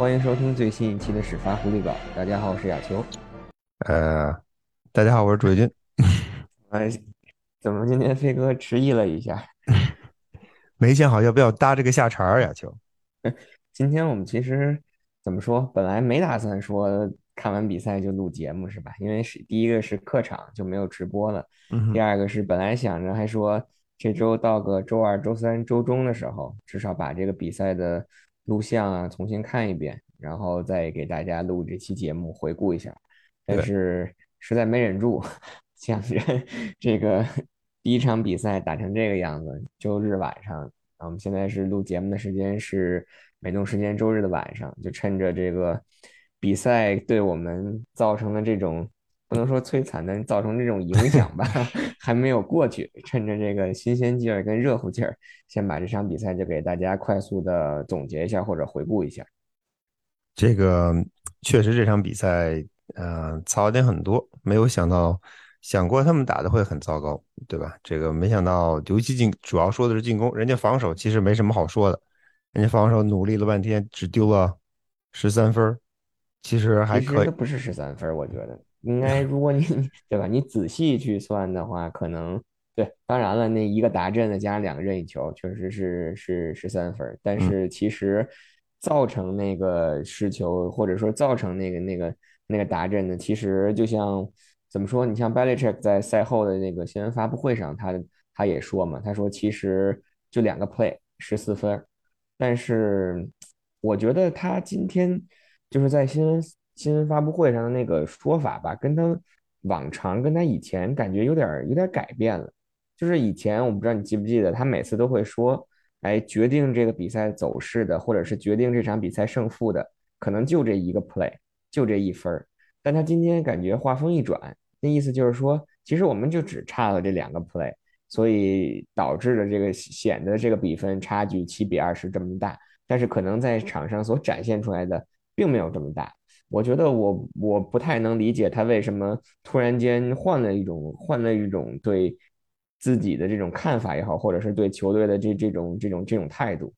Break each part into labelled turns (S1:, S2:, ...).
S1: 欢迎收听最新一期的始发狐狸稿。大家好，我是亚秋。
S2: 呃，大家好，我是朱伟军。
S1: 哎，怎么今天飞哥迟疑了一下？
S2: 没想好要不要搭这个下茬儿，亚秋。
S1: 今天我们其实怎么说，本来没打算说看完比赛就录节目是吧？因为是第一个是客场就没有直播了，
S2: 嗯，
S1: 第二个是本来想着还说这周到个周二、周三、周中的时候，至少把这个比赛的录像啊重新看一遍，然后再给大家录这期节目回顾一下。但，是实在没忍住，想着这个 第一场比赛打成这个样子，周日晚上，啊，我们现在是录节目的时间是美东时间周日的晚上，就趁着这个比赛对我们造成的这种不能说摧残，但是造成这种影响吧，还没有过去，趁着这个新鲜劲儿跟热乎劲儿，先把这场比赛就给大家快速的总结一下或者回顾一下。
S2: 这个确实这场比赛，呃，槽点很多，没有想到，想过他们打的会很糟糕，对吧？这个没想到，尤其进，主要说的是进攻，人家防守其实没什么好说的，人家防守努力了半天，只丢了十三分儿其实还可以。
S1: 都不是十三分儿，我觉得应该，如果你 对吧，你仔细去算的话，可能对。当然了，那一个达阵的加上两个任意球，确实是是十三分。但
S2: 嗯，
S1: 是其实造成那个失球，或者说造成那个那个那个达阵的，其实就像怎么说？你像 Belichick 在赛后的那个新闻发布会上，他他也说嘛，他说其实就两个 play 十四分但是我觉得他今天就是在新闻新闻发布会上的那个说法吧，跟他往常跟他以前感觉有点有点改变了。就是以前我不知道你记不记得，他每次都会说，哎，决定这个比赛走势的，或者是决定这场比赛胜负的，可能就这一个 play，就这一分儿。但他今天感觉话锋一转，那意思就是说，其实我们就只差了这两个 play，所以导致了这个显得这个比分差距七比二十这么大。但是可能在场上所展现出来的并没有这么大。我觉得我我不太能理解他为什么突然间换了一种换了一种对自己的这种看法也好，或者是对球队的这这种这种这种态度。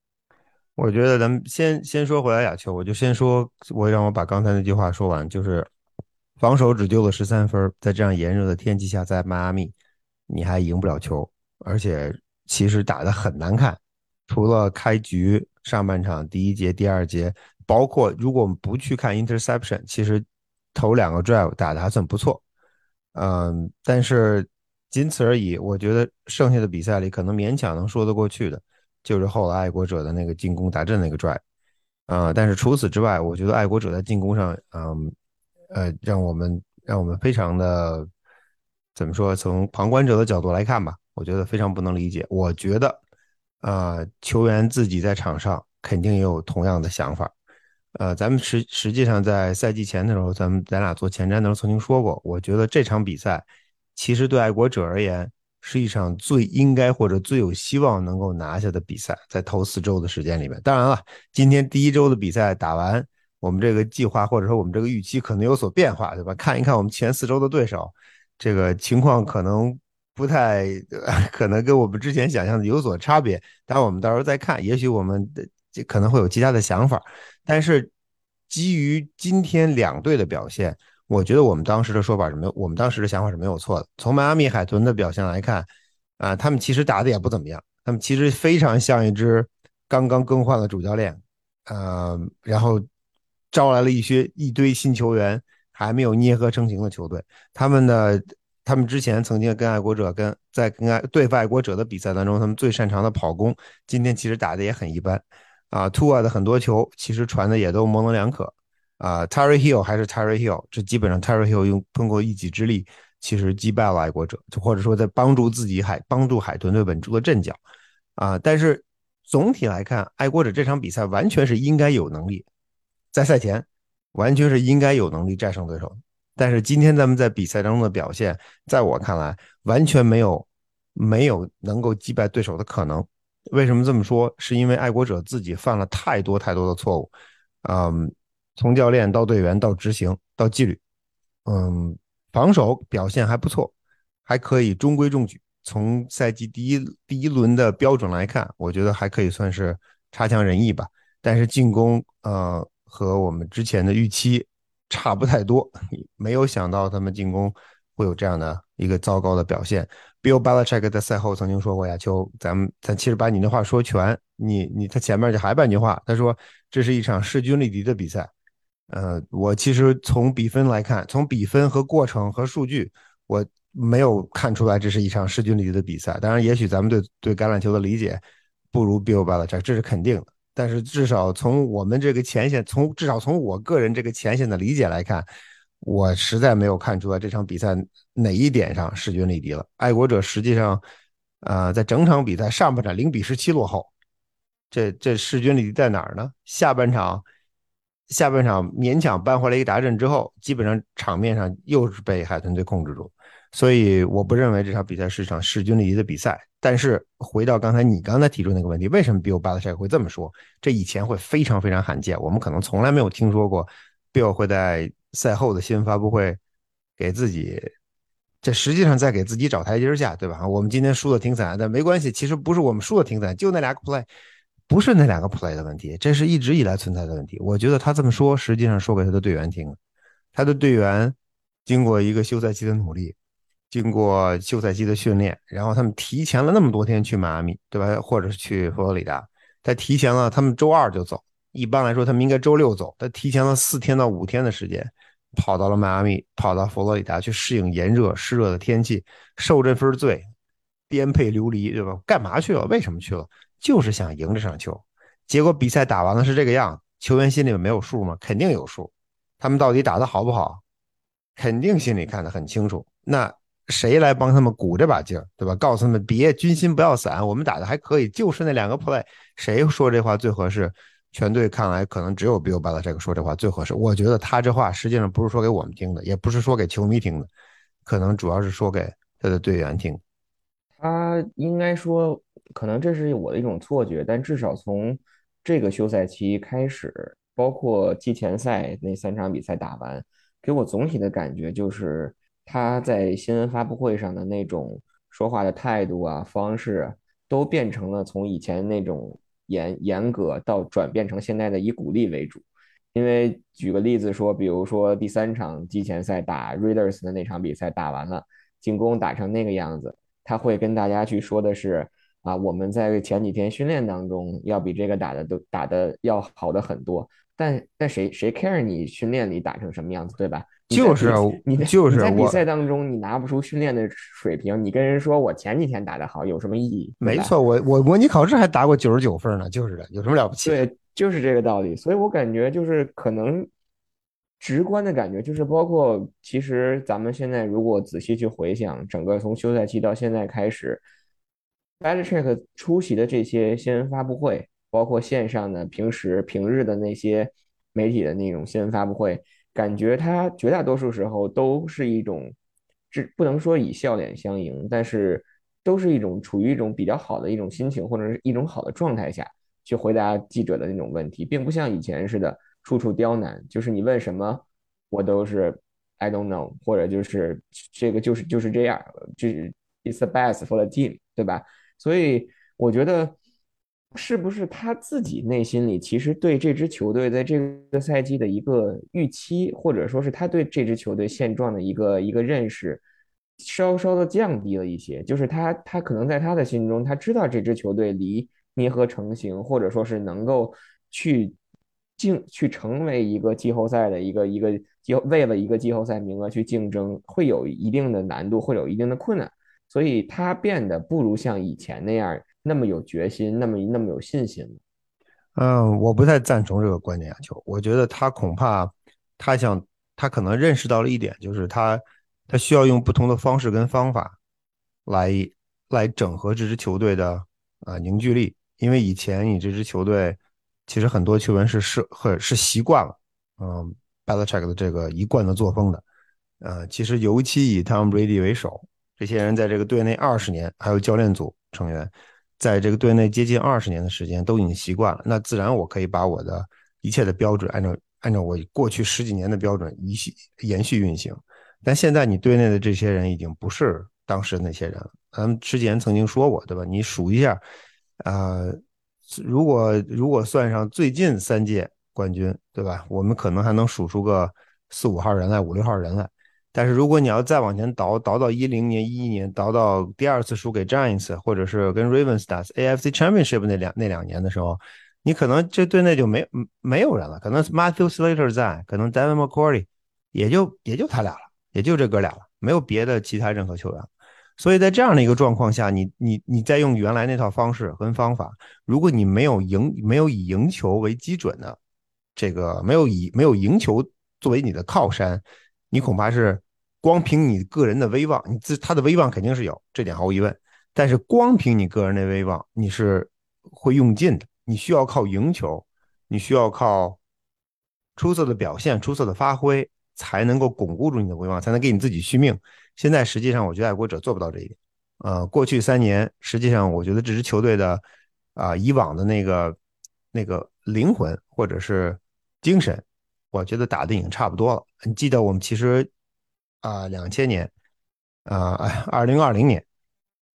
S2: 我觉得咱们先先说回来亚秋，我就先说，我让我把刚才那句话说完，就是防守只丢了十三分，在这样炎热的天气下，在迈阿密你还赢不了球，而且其实打得很难看，除了开局上半场第一节、第二节，包括如果我们不去看 interception，其实头两个 drive 打得还算不错，嗯，但是仅此而已。我觉得剩下的比赛里可能勉强能说得过去的。就是后来爱国者的那个进攻打阵那个 drive，啊、但是除此之外，我觉得爱国者在进攻上，嗯，呃，让我们让我们非常的怎么说？从旁观者的角度来看吧，我觉得非常不能理解。我觉得，呃，球员自己在场上肯定也有同样的想法。呃，咱们实实际上在赛季前的时候，咱们咱俩做前瞻的时候曾经说过，我觉得这场比赛其实对爱国者而言。是一场最应该或者最有希望能够拿下的比赛，在头四周的时间里面。当然了，今天第一周的比赛打完，我们这个计划或者说我们这个预期可能有所变化，对吧？看一看我们前四周的对手，这个情况可能不太，可能跟我们之前想象的有所差别。当然，我们到时候再看，也许我们的这可能会有其他的想法。但是基于今天两队的表现。我觉得我们当时的说法是没有，我们当时的想法是没有错的。从迈阿密海豚的表现来看，啊，他们其实打的也不怎么样，他们其实非常像一支刚刚更换了主教练，呃，然后招来了一些一堆新球员，还没有捏合成型的球队。他们的他们之前曾经跟爱国者跟在跟爱对付爱国者的比赛当中，他们最擅长的跑攻，今天其实打的也很一般。啊，图尔的很多球其实传的也都模棱两可。啊，Terry Hill 还是 Terry Hill，这基本上 Terry Hill 用通过一己之力，其实击败了爱国者，或者说在帮助自己海帮助海豚队稳住了阵脚。啊，但是总体来看，爱国者这场比赛完全是应该有能力，在赛前完全是应该有能力战胜对手。但是今天咱们在比赛当中的表现，在我看来完全没有没有能够击败对手的可能。为什么这么说？是因为爱国者自己犯了太多太多的错误。嗯，从教练到队员到执行到纪律，嗯，防守表现还不错，还可以中规中矩。从赛季第一第一轮的标准来看，我觉得还可以算是差强人意吧。但是进攻呃和我们之前的预期差不太多，没有想到他们进攻会有这样的一个糟糕的表现。Bill Belichick 在赛后曾经说过：“呀，就咱们咱其实把你那话说全，你你他前面就还半句话，他说这是一场势均力敌的比赛。呃，我其实从比分来看，从比分和过程和数据，我没有看出来这是一场势均力敌的比赛。当然，也许咱们对对橄榄球的理解不如 Bill Belichick，这是肯定的。但是至少从我们这个前线，从至少从我个人这个前线的理解来看。”我实在没有看出来这场比赛哪一点上势均力敌了。爱国者实际上，呃，在整场比赛上半场零比十七落后，这这势均力敌在哪儿呢？下半场，下半场勉强扳回来一个达阵之后，基本上场面上又是被海豚队控制住。所以我不认为这场比赛是场势均力敌的比赛。但是回到刚才你刚才提出那个问题，为什么 Bill Belichick 会这么说？这以前会非常非常罕见，我们可能从来没有听说过 Bill 会在。赛后的新闻发布会，给自己，这实际上在给自己找台阶下，对吧？我们今天输的挺惨，但没关系，其实不是我们输的挺惨，就那两个 play，不是那两个 play 的问题，这是一直以来存在的问题。我觉得他这么说，实际上说给他的队员听，他的队员经过一个休赛期的努力，经过休赛期的训练，然后他们提前了那么多天去迈阿密，对吧？或者是去佛罗里达，他提前了，他们周二就走，一般来说他们应该周六走，他提前了四天到五天的时间。跑到了迈阿密，跑到佛罗里达去适应炎热湿热的天气，受这份罪，颠沛流离，对吧？干嘛去了？为什么去了？就是想赢这场球。结果比赛打完了是这个样，球员心里面没有数吗？肯定有数。他们到底打得好不好？肯定心里看得很清楚。那谁来帮他们鼓这把劲儿，对吧？告诉他们别军心不要散，我们打的还可以，就是那两个 play，谁说这话最合适？全队看来可能只有 Bill Belichick 说这话最合适。我觉得他这话实际上不是说给我们听的，也不是说给球迷听的，可能主要是说给他的队员听。
S1: 他应该说，可能这是我的一种错觉，但至少从这个休赛期开始，包括季前赛那三场比赛打完，给我总体的感觉就是他在新闻发布会上的那种说话的态度啊、方式，都变成了从以前那种。严严格到转变成现在的以鼓励为主，因为举个例子说，比如说第三场季前赛打 Raiders 的那场比赛打完了，进攻打成那个样子，他会跟大家去说的是啊，我们在前几天训练当中要比这个打的都打的要好的很多，但但谁谁 care 你训练里打成什么样子，对吧？
S2: 就是
S1: 你
S2: 就是
S1: 在比赛当中，你拿不出训练的水平，你跟人说我前几天打的好，有什么意义？
S2: 没错，我我模拟考试还打过九十九分呢，就是的，有什么了不起？
S1: 对，就是这个道理。所以我感觉就是可能直观的感觉就是，包括其实咱们现在如果仔细去回想，整个从休赛期到现在开始 b a l i c h e c k 出席的这些新闻发布会，包括线上的平时平日的那些媒体的那种新闻发布会。感觉他绝大多数时候都是一种，这不能说以笑脸相迎，但是都是一种处于一种比较好的一种心情或者是一种好的状态下去回答记者的那种问题，并不像以前似的处处刁难，就是你问什么我都是 I don't know，或者就是这个就是就是这样，就是 It's the best for the team，对吧？所以我觉得。是不是他自己内心里其实对这支球队在这个赛季的一个预期，或者说是他对这支球队现状的一个一个认识，稍稍的降低了一些？就是他他可能在他的心中，他知道这支球队离捏合成型，或者说是能够去竞去成为一个季后赛的一个一个为了一个季后赛名额去竞争，会有一定的难度，会有一定的困难，所以他变得不如像以前那样。那么有决心，那么那么有信心
S2: 嗯，我不太赞同这个观点啊，球。我觉得他恐怕他想，他可能认识到了一点，就是他他需要用不同的方式跟方法来来整合这支球队的啊凝聚力。因为以前你这支球队其实很多球员是是很是习惯了嗯 Belichick 的这个一贯的作风的。呃，其实尤其以 Tom Brady 为首，这些人在这个队内二十年，还有教练组成员。在这个队内接近二十年的时间都已经习惯了，那自然我可以把我的一切的标准按照按照我过去十几年的标准一续延续运行。但现在你队内的这些人已经不是当时那些人了。咱们之前曾经说过，对吧？你数一下，呃，如果如果算上最近三届冠军，对吧？我们可能还能数出个四五号人来，五六号人来。但是如果你要再往前倒，倒到一零年、一一年，倒到第二次输给 Giants，或者是跟 Ravens 打 AFC Championship 那两那两年的时候，你可能这队内就没没有人了。可能 Matthew Slater 在，可能 Devin McCourty 也就也就他俩了，也就这哥俩了，没有别的其他任何球员。所以在这样的一个状况下，你你你再用原来那套方式跟方法，如果你没有赢，没有以赢球为基准的，这个没有以没有赢球作为你的靠山，你恐怕是光凭你个人的威望，你自他的威望肯定是有，这点毫无疑问。但是光凭你个人的威望，你是会用尽的。你需要靠赢球，你需要靠出色的表现、出色的发挥，才能够巩固住你的威望，才能给你自己续命。现在实际上，我觉得爱国者做不到这一点。呃，过去三年，实际上我觉得这支球队的啊以往的那个那个灵魂或者是精神，我觉得打的已经差不多了。你记得我们其实啊两千年啊二零二零年，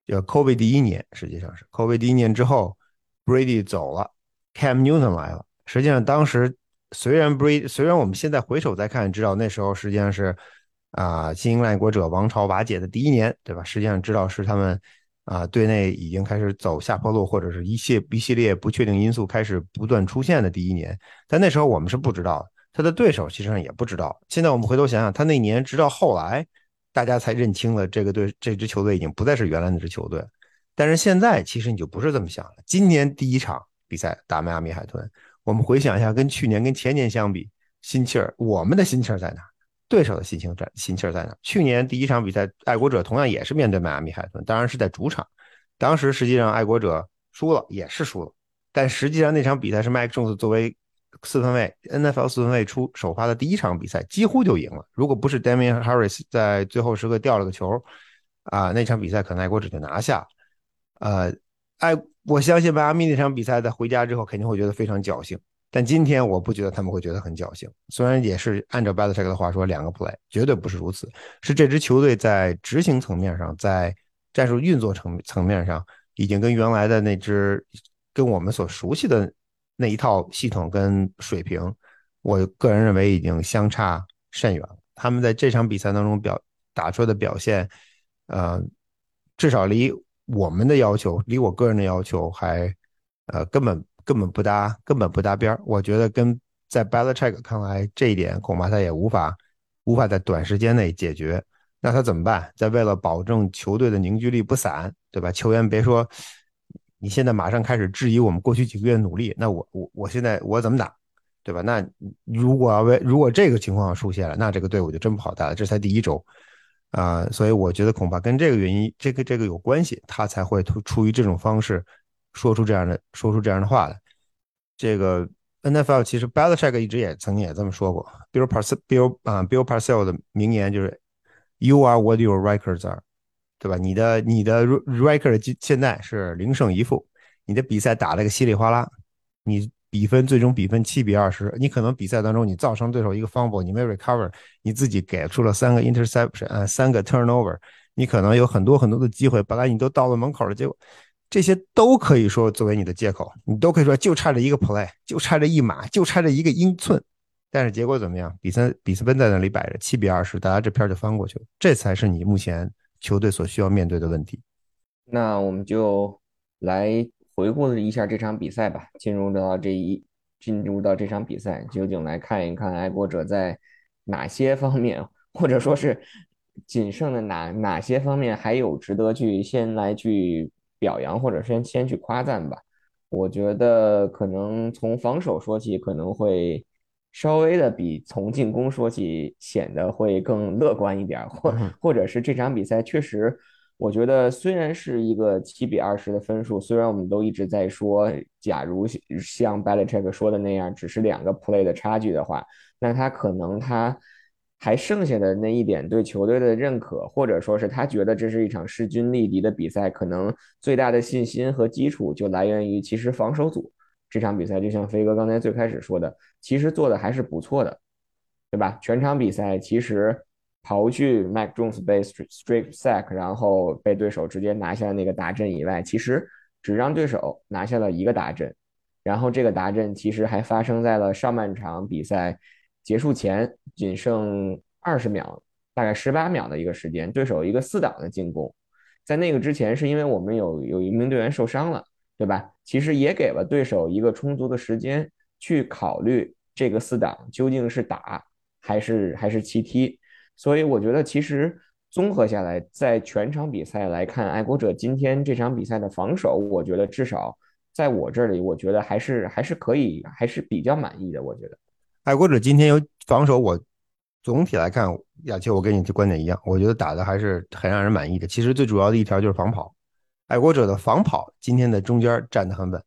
S2: 就 COVID 第一年，实际上是 COVID 第一年之后，Brady 走了，Cam Newton 来了。实际上当时虽然 Brady 虽然我们现在回首再看，知道那时候实际上是。啊，新英兰爱国者王朝瓦解的第一年，对吧？实际上知道是他们啊，队内已经开始走下坡路，或者是一系一系列不确定因素开始不断出现的第一年。但那时候我们是不知道的，他的对手其实上也不知道。现在我们回头想想，他那年直到后来，大家才认清了这个队，这支球队已经不再是原来那支球队。但是现在其实你就不是这么想了。今年第一场比赛打迈阿密海豚，我们回想一下，跟去年跟前年相比，心气儿，我们的心气儿在哪？对手的心情在心气儿在哪？去年第一场比赛，爱国者同样也是面对迈阿密海豚，当然是在主场。当时实际上爱国者输了，也是输了。但实际上那场比赛是麦克琼斯作为四分卫，NFL 四分卫出首发的第一场比赛，几乎就赢了。如果不是 Damian Harris 在最后时刻掉了个球，啊，那场比赛可能爱国者就拿下。呃，爱我相信迈阿密那场比赛在回家之后肯定会觉得非常侥幸。但今天我不觉得他们会觉得很侥幸，虽然也是按照 Bartish 的话说两个 play，绝对不是如此，是这支球队在执行层面上，在战术运作层层面上，已经跟原来的那支跟我们所熟悉的那一套系统跟水平，我个人认为已经相差甚远了。他们在这场比赛当中表打出的表现，呃，至少离我们的要求，离我个人的要求还，呃，根本。根本不搭，根本不搭边儿我觉得跟在 Belichick 看来，这一点恐怕他也无法无法在短时间内解决。那他怎么办？在为了保证球队的凝聚力不散，对吧？球员别说你现在马上开始质疑我们过去几个月的努力，那我我我现在我怎么打，对吧？那如果要为如果这个情况出现了，那这个队伍就真不好带了。这才第一周啊，所以我觉得恐怕跟这个原因，这个这个有关系，他才会出出于这种方式。说出这样的说出这样的话来，这个 NFL 其实 Belichick 一直也曾经也这么说过，Bill Parcells Bill 啊 Bill Parcells 的名言就是 You are what your records are，对吧？你的你的 record 现在是零胜一负，你的比赛打了个稀里哗啦，你比分最终比分七比二十，你可能比赛当中你造成对手一个 fumble，你没 recover，你自己给出了三个 interception，呃，三个 turnover，你可能有很多很多的机会，本来你都到了门口了，结果。这些都可以说作为你的借口，你都可以说就差这一个 play，就差这一码，就差这一个英寸，但是结果怎么样？比赛比斯奔在那里摆着七比二十，大家这片就翻过去了，这才是你目前球队所需要面对的问题。
S1: 那我们就来回顾一下这场比赛吧。进入到这一进入到这场比赛，究竟来看一看爱国者在哪些方面，或者说是仅剩的哪哪些方面还有值得去先来去。表扬或者先先去夸赞吧，我觉得可能从防守说起，可能会稍微的比从进攻说起显得会更乐观一点，或或者是这场比赛确实，我觉得虽然是一个七比二十的分数，虽然我们都一直在说，假如像 Belichick 说的那样，只是两个 play 的差距的话，那他可能他。还剩下的那一点对球队的认可，或者说是他觉得这是一场势均力敌的比赛，可能最大的信心和基础就来源于其实防守组这场比赛，就像飞哥刚才最开始说的，其实做的还是不错的，对吧？全场比赛其实刨去 Mac Jones 被 strip sack，然后被对手直接拿下那个达阵以外，其实只让对手拿下了一个达阵。然后这个达阵其实还发生在了上半场比赛结束前，仅剩二十秒，大概十八秒的一个时间，对手一个四档的进攻，在那个之前是因为我们有有一名队员受伤了，对吧？其实也给了对手一个充足的时间去考虑这个四档究竟是打还是还是弃踢，所以我觉得其实。综合下来，在全场比赛来看，爱国者今天这场比赛的防守，我觉得至少在我这里，我觉得还是还是可以，还是比较满意的。我觉得
S2: 爱国者今天有防守，我总体来看，亚秋，我跟你的观点一样，我觉得打的还是很让人满意的。其实最主要的一条就是防跑，爱国者的防跑今天的中间站得很稳，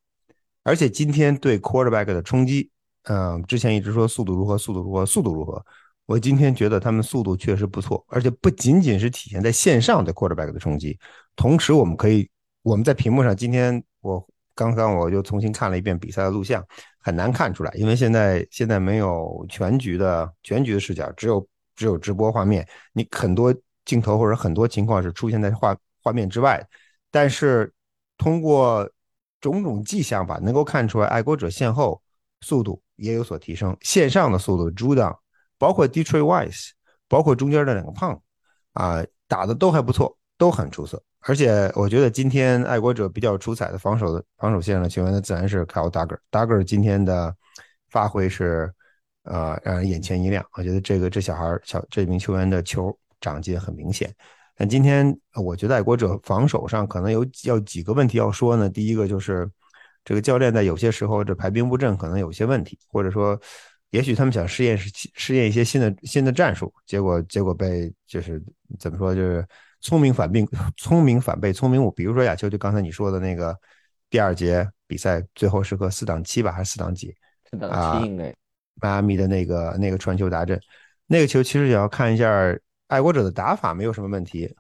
S2: 而且今天对 quarterback 的冲击，嗯，之前一直说速度如何，速度如何，速度如何。我今天觉得他们速度确实不错，而且不仅仅是体现在线上的 quarterback 的冲击，同时我们可以我们在屏幕上，今天我刚刚我就重新看了一遍比赛的录像，很难看出来，因为现在现在没有全局的全局的视角，只有只有直播画面，你很多镜头或者很多情况是出现在画画面之外，但是通过种种迹象吧，能够看出来爱国者线后速度也有所提升，线上的速度 Judon。包括 Detroit Wise，包括中间的两个胖，啊，打的都还不错，都很出色。而且我觉得今天爱国者比较出彩的防守的防守线上的球员，那自然是 Kyle Duggar。Duggar 今天的发挥是，呃，让人眼前一亮。我觉得这个这小孩小这名球员的球长进很明显。但今天我觉得爱国者防守上可能有要几个问题要说呢。第一个就是这个教练在有些时候这排兵布阵可能有些问题，或者说。也许他们想试验试试验一些新的新的战术，结果结果被就是怎么说就是聪明反被聪明反被聪明误。比如说亚秋，就刚才你说的那个第二节比赛最后是个四档七吧，还是四档几？
S1: 四档七应该。
S2: 迈阿密的那个那个传球达阵，那个球其实也要看一下爱国者的打法没有什么问题。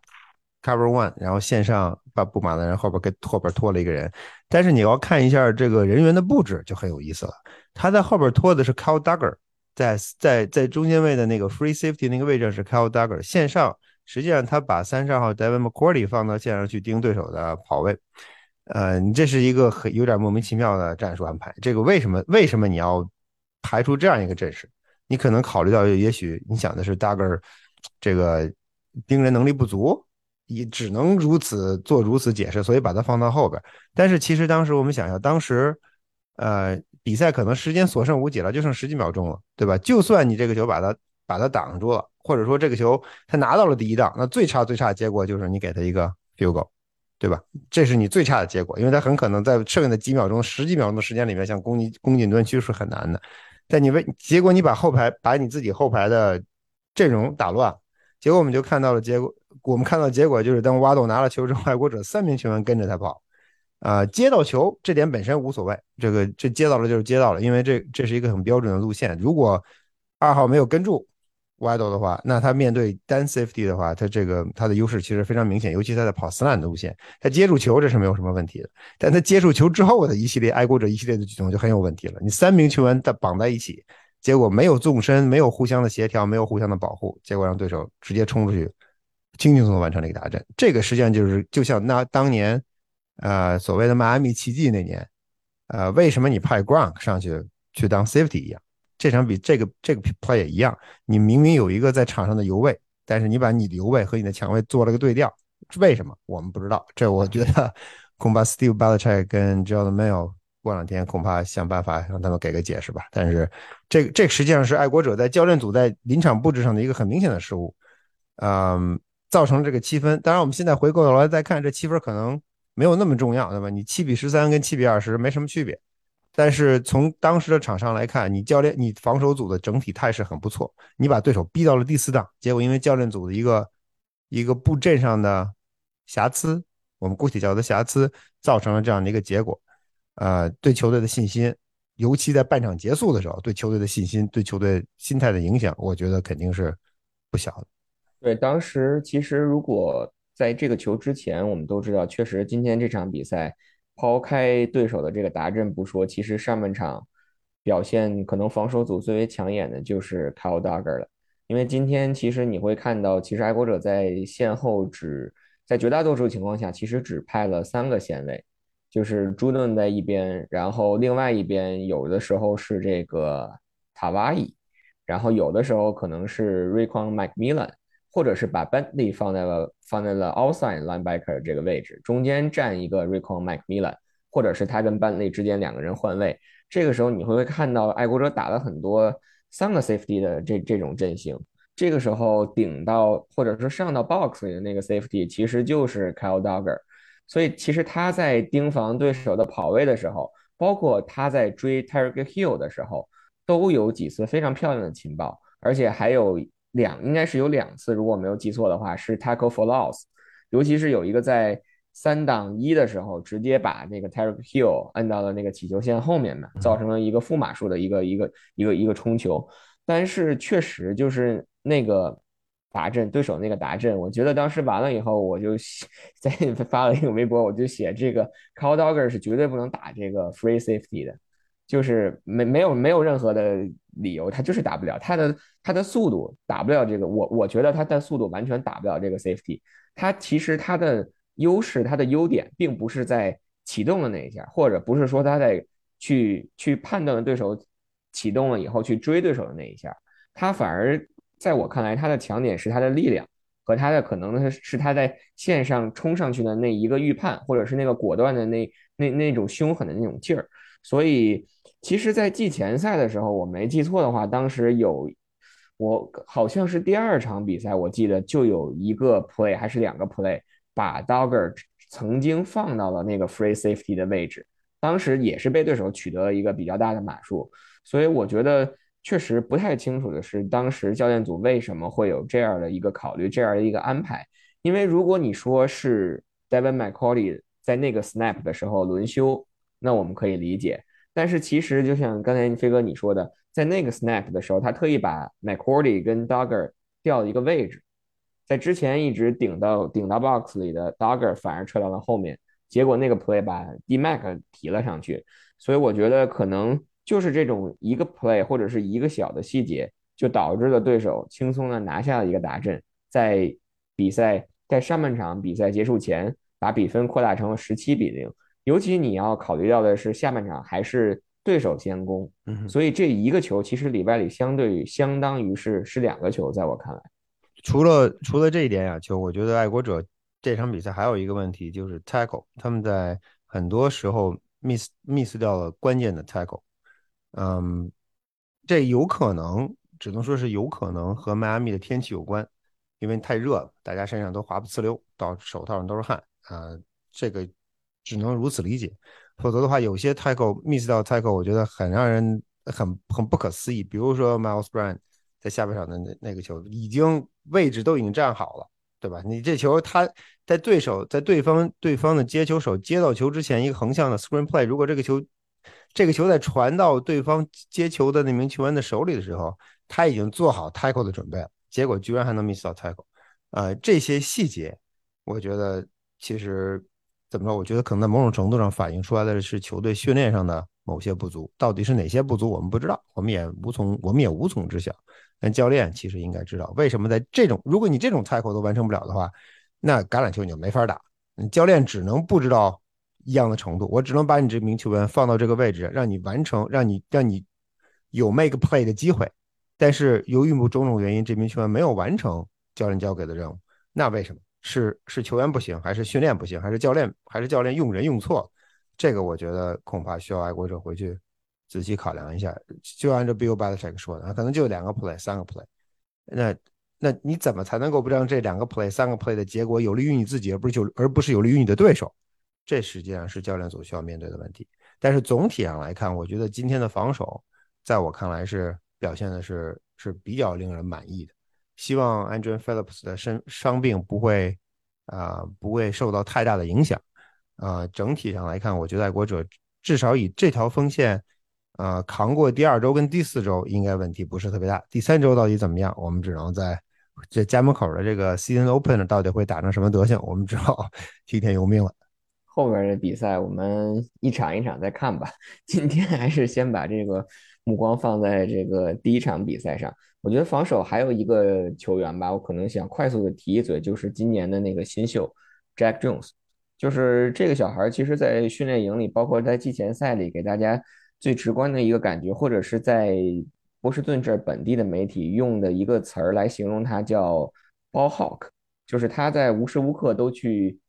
S2: Cover one，然后线上把布马的人后边跟后边拖了一个人，但是你要看一下这个人员的布置就很有意思了。他在后边拖的是 Kyle Duggar，在在在中间位的那个 Free Safety 那个位置是 Kyle Duggar。线上实际上他把三十二号 Devin McCourty 放到线上去盯对手的跑位，呃，你这是一个很有点莫名其妙的战术安排。这个为什么为什么你要排出这样一个阵势？你可能考虑到，也许你想的是 Duggar 这个盯人能力不足。也只能如此做如此解释，所以把它放到后边。但是其实当时我们想想，当时，呃，比赛可能时间所剩无几了，就剩十几秒钟了，对吧？就算你这个球把它把它挡住了，或者说这个球他拿到了第一档，那最差最差的结果就是你给他一个 feel go 对吧？这是你最差的结果，因为他很可能在剩下的几秒钟、十几秒钟的时间里面，像攻击攻进端区是很难的。但你为结果你把后排把你自己后排的阵容打乱，结果我们就看到了结果。我们看到结果就是，当挖斗拿了球之后，爱国者三名球员跟着他跑，啊，接到球这点本身无所谓，这个这接到了就是接到了，因为这这是一个很标准的路线。如果二号没有跟住挖斗的话，那他面对单 safety 的话，他这个他的优势其实非常明显，尤其他在跑 slant 的路线，他接住球这是没有什么问题的，但他接住球之后的一系列爱国者一系列的举动就很有问题了。你三名球员在绑在一起，结果没有纵深，没有互相的协调，没有互相的保护，结果让对手直接冲出去。轻轻松松完成了一个大阵，这个实际上就是就像那当年，呃，所谓的迈阿密奇迹那年，呃，为什么你派 Gronk 上去去当 Safety 一样？这场比这个这个 play 也一样，你明明有一个在场上的油位，但是你把你的油位和你的强位做了个对调，为什么？我们不知道。这我觉得 恐怕 Steve Belichick 跟 John Mayo 过两天恐怕想办法让他们给个解释吧。但是这这实际上是爱国者在教练组在临场布置上的一个很明显的失误，嗯。造成这个七分，当然我们现在回过头来再看，这七分可能没有那么重要，对吧？你七比十三跟七比二十没什么区别，但是从当时的场上来看，你教练你防守组的整体态势很不错，你把对手逼到了第四档，结果因为教练组的一个一个布阵上的瑕疵，我们姑且叫它瑕疵，造成了这样的一个结果。呃，对球队的信心，尤其在半场结束的时候，对球队的信心，对球队心态的影响，我觉得肯定是不小的。
S1: 对，当时其实如果在这个球之前，我们都知道，确实今天这场比赛，抛开对手的这个达阵不说，其实上半场表现可能防守组最为抢眼的就是 Kyle Duggar 了。因为今天其实你会看到，其实爱国者在线后只在绝大多数情况下，其实只派了三个线位，就是朱顿在一边，然后另外一边有的时候是这个塔瓦伊，然后有的时候可能是 r a q u a n McMillan，或者是把 Bentley 放在了放在了 outside linebacker 这个位置，中间站一个 r a q u a n McMillan，或者是他跟 Bentley 之间两个人换位。这个时候你会看到爱国者打了很多三个 safety 的这这种阵型。这个时候顶到或者说上到 box 里的那个 safety 其实就是 Kyle Duggar，所以其实他在盯防对手的跑位的时候，包括他在追 t e r r e Hill 的时候，都有几次非常漂亮的情报，而且还有两应该是有两次，如果没有记错的话是 tackle for loss，尤其是有一个在三档一的时候，直接把那个 t e r r e Hill 摁到了那个起球线后面嘛，造成了一个负码数的一个一个一个一个冲球，但是确实就是。那个达阵，对手那个达阵，我觉得当时完了以后，我就 在发了一个微博，我就写这个 Call Dogger 是绝对不能打这个 Free Safety 的，就是没没有没有任何的理由，他就是打不了，他的他的速度打不了这个，我我觉得他的速度完全打不了这个 Safety，他其实他的优势，他的优点并不是在启动的那一下，或者不是说他在去去判断对手启动了以后去追对手的那一下，他反而。在我看来，他的强点是他的力量和他的可能是他在线上冲上去的那一个预判，或者是那个果断的那那那种凶狠的那种劲儿。所以，其实，在季前赛的时候，我没记错的话，当时有我好像是第二场比赛，我记得就有一个 play 还是两个 play，把 Dogger 曾经放到了那个 free safety 的位置，当时也是被对手取得了一个比较大的码数。所以，我觉得。确实不太清楚的是，当时教练组为什么会有这样的一个考虑，这样的一个安排？因为如果你说是 Devin McCourty 在那个 snap 的时候轮休，那我们可以理解。但是其实就像刚才飞哥你说的，在那个 snap 的时候，他特意把 McCourty 跟 Dogger 调了一个位置，在之前一直顶到顶到 box 里的 Dogger 反而撤到了后面，结果那个 play 把 D Mac 提了上去，所以我觉得可能。就是这种一个 play 或者是一个小的细节，就导致了对手轻松的拿下了一个达阵，在比赛在上半场比赛结束前，把比分扩大成了十七比零。尤其你要考虑到的是下半场还是对手先攻，所以这一个球其实里外里相对于相当于是是两个球，在我看来，
S2: 除了除了这一点呀，球，我觉得爱国者这场比赛还有一个问题就是 tackle，他们在很多时候 miss miss 掉了关键的 tackle。嗯，这有可能，只能说是有可能和迈阿密的天气有关，因为太热了，大家身上都滑不呲溜，到手套上都是汗啊。这个只能如此理解，否则的话，有些 tackle miss 掉 tackle，我觉得很让人很很不可思议。比如说 Miles Brown 在下半场的那那个球，已经位置都已经站好了，对吧？你这球他在对手在对方对方的接球手接到球之前，一个横向的 screen play，如果这个球。这个球在传到对方接球的那名球员的手里的时候，他已经做好 tackle 的准备了，结果居然还能 miss 到 tackle，呃，这些细节，我觉得其实怎么说？我觉得可能在某种程度上反映出来的是球队训练上的某些不足，到底是哪些不足，我们不知道，我们也无从我们也无从知晓。但教练其实应该知道，为什么在这种如果你这种 tackle 都完成不了的话，那橄榄球你就没法打，教练只能不知道。一样的程度，我只能把你这名球员放到这个位置，让你完成，让你让你有 make play 的机会。但是由于某种种原因，这名球员没有完成教练交给的任务。那为什么？是是球员不行，还是训练不行，还是教练还是教练用人用错？这个我觉得恐怕需要爱国者回去仔细考量一下。就按照 Bill Belichick 说的，可能就两个 play，三个 play。那那你怎么才能够不让这两个 play、三个 play 的结果有利于你自己，而不是就而不是有利于你的对手？这实际上是教练组需要面对的问题，但是总体上来看，我觉得今天的防守，在我看来是表现的是是比较令人满意的。希望 Andrew Phillips 的身伤病不会啊不会受到太大的影响啊。整体上来看，我觉得爱国者至少以这条锋线啊扛过第二周跟第四周，应该问题不是特别大。第三周到底怎么样，我们只能在这家门口的这个 Season Open 到底会打成什么德行，我们只好听天由命了。
S1: 后边的比赛我们一场一场再看吧。今天还是先把这个目光放在这个第一场比赛上。我觉得防守还有一个球员吧，我可能想快速的提一嘴，就是今年的那个新秀 Jack Jones。就是这个小孩其实在训练营里，包括在季前赛里，给大家最直观的一个感觉，或者是在波士顿这本地的媒体用的一个词儿来形容他，叫 “ball hawk”，就是他在无时无刻都去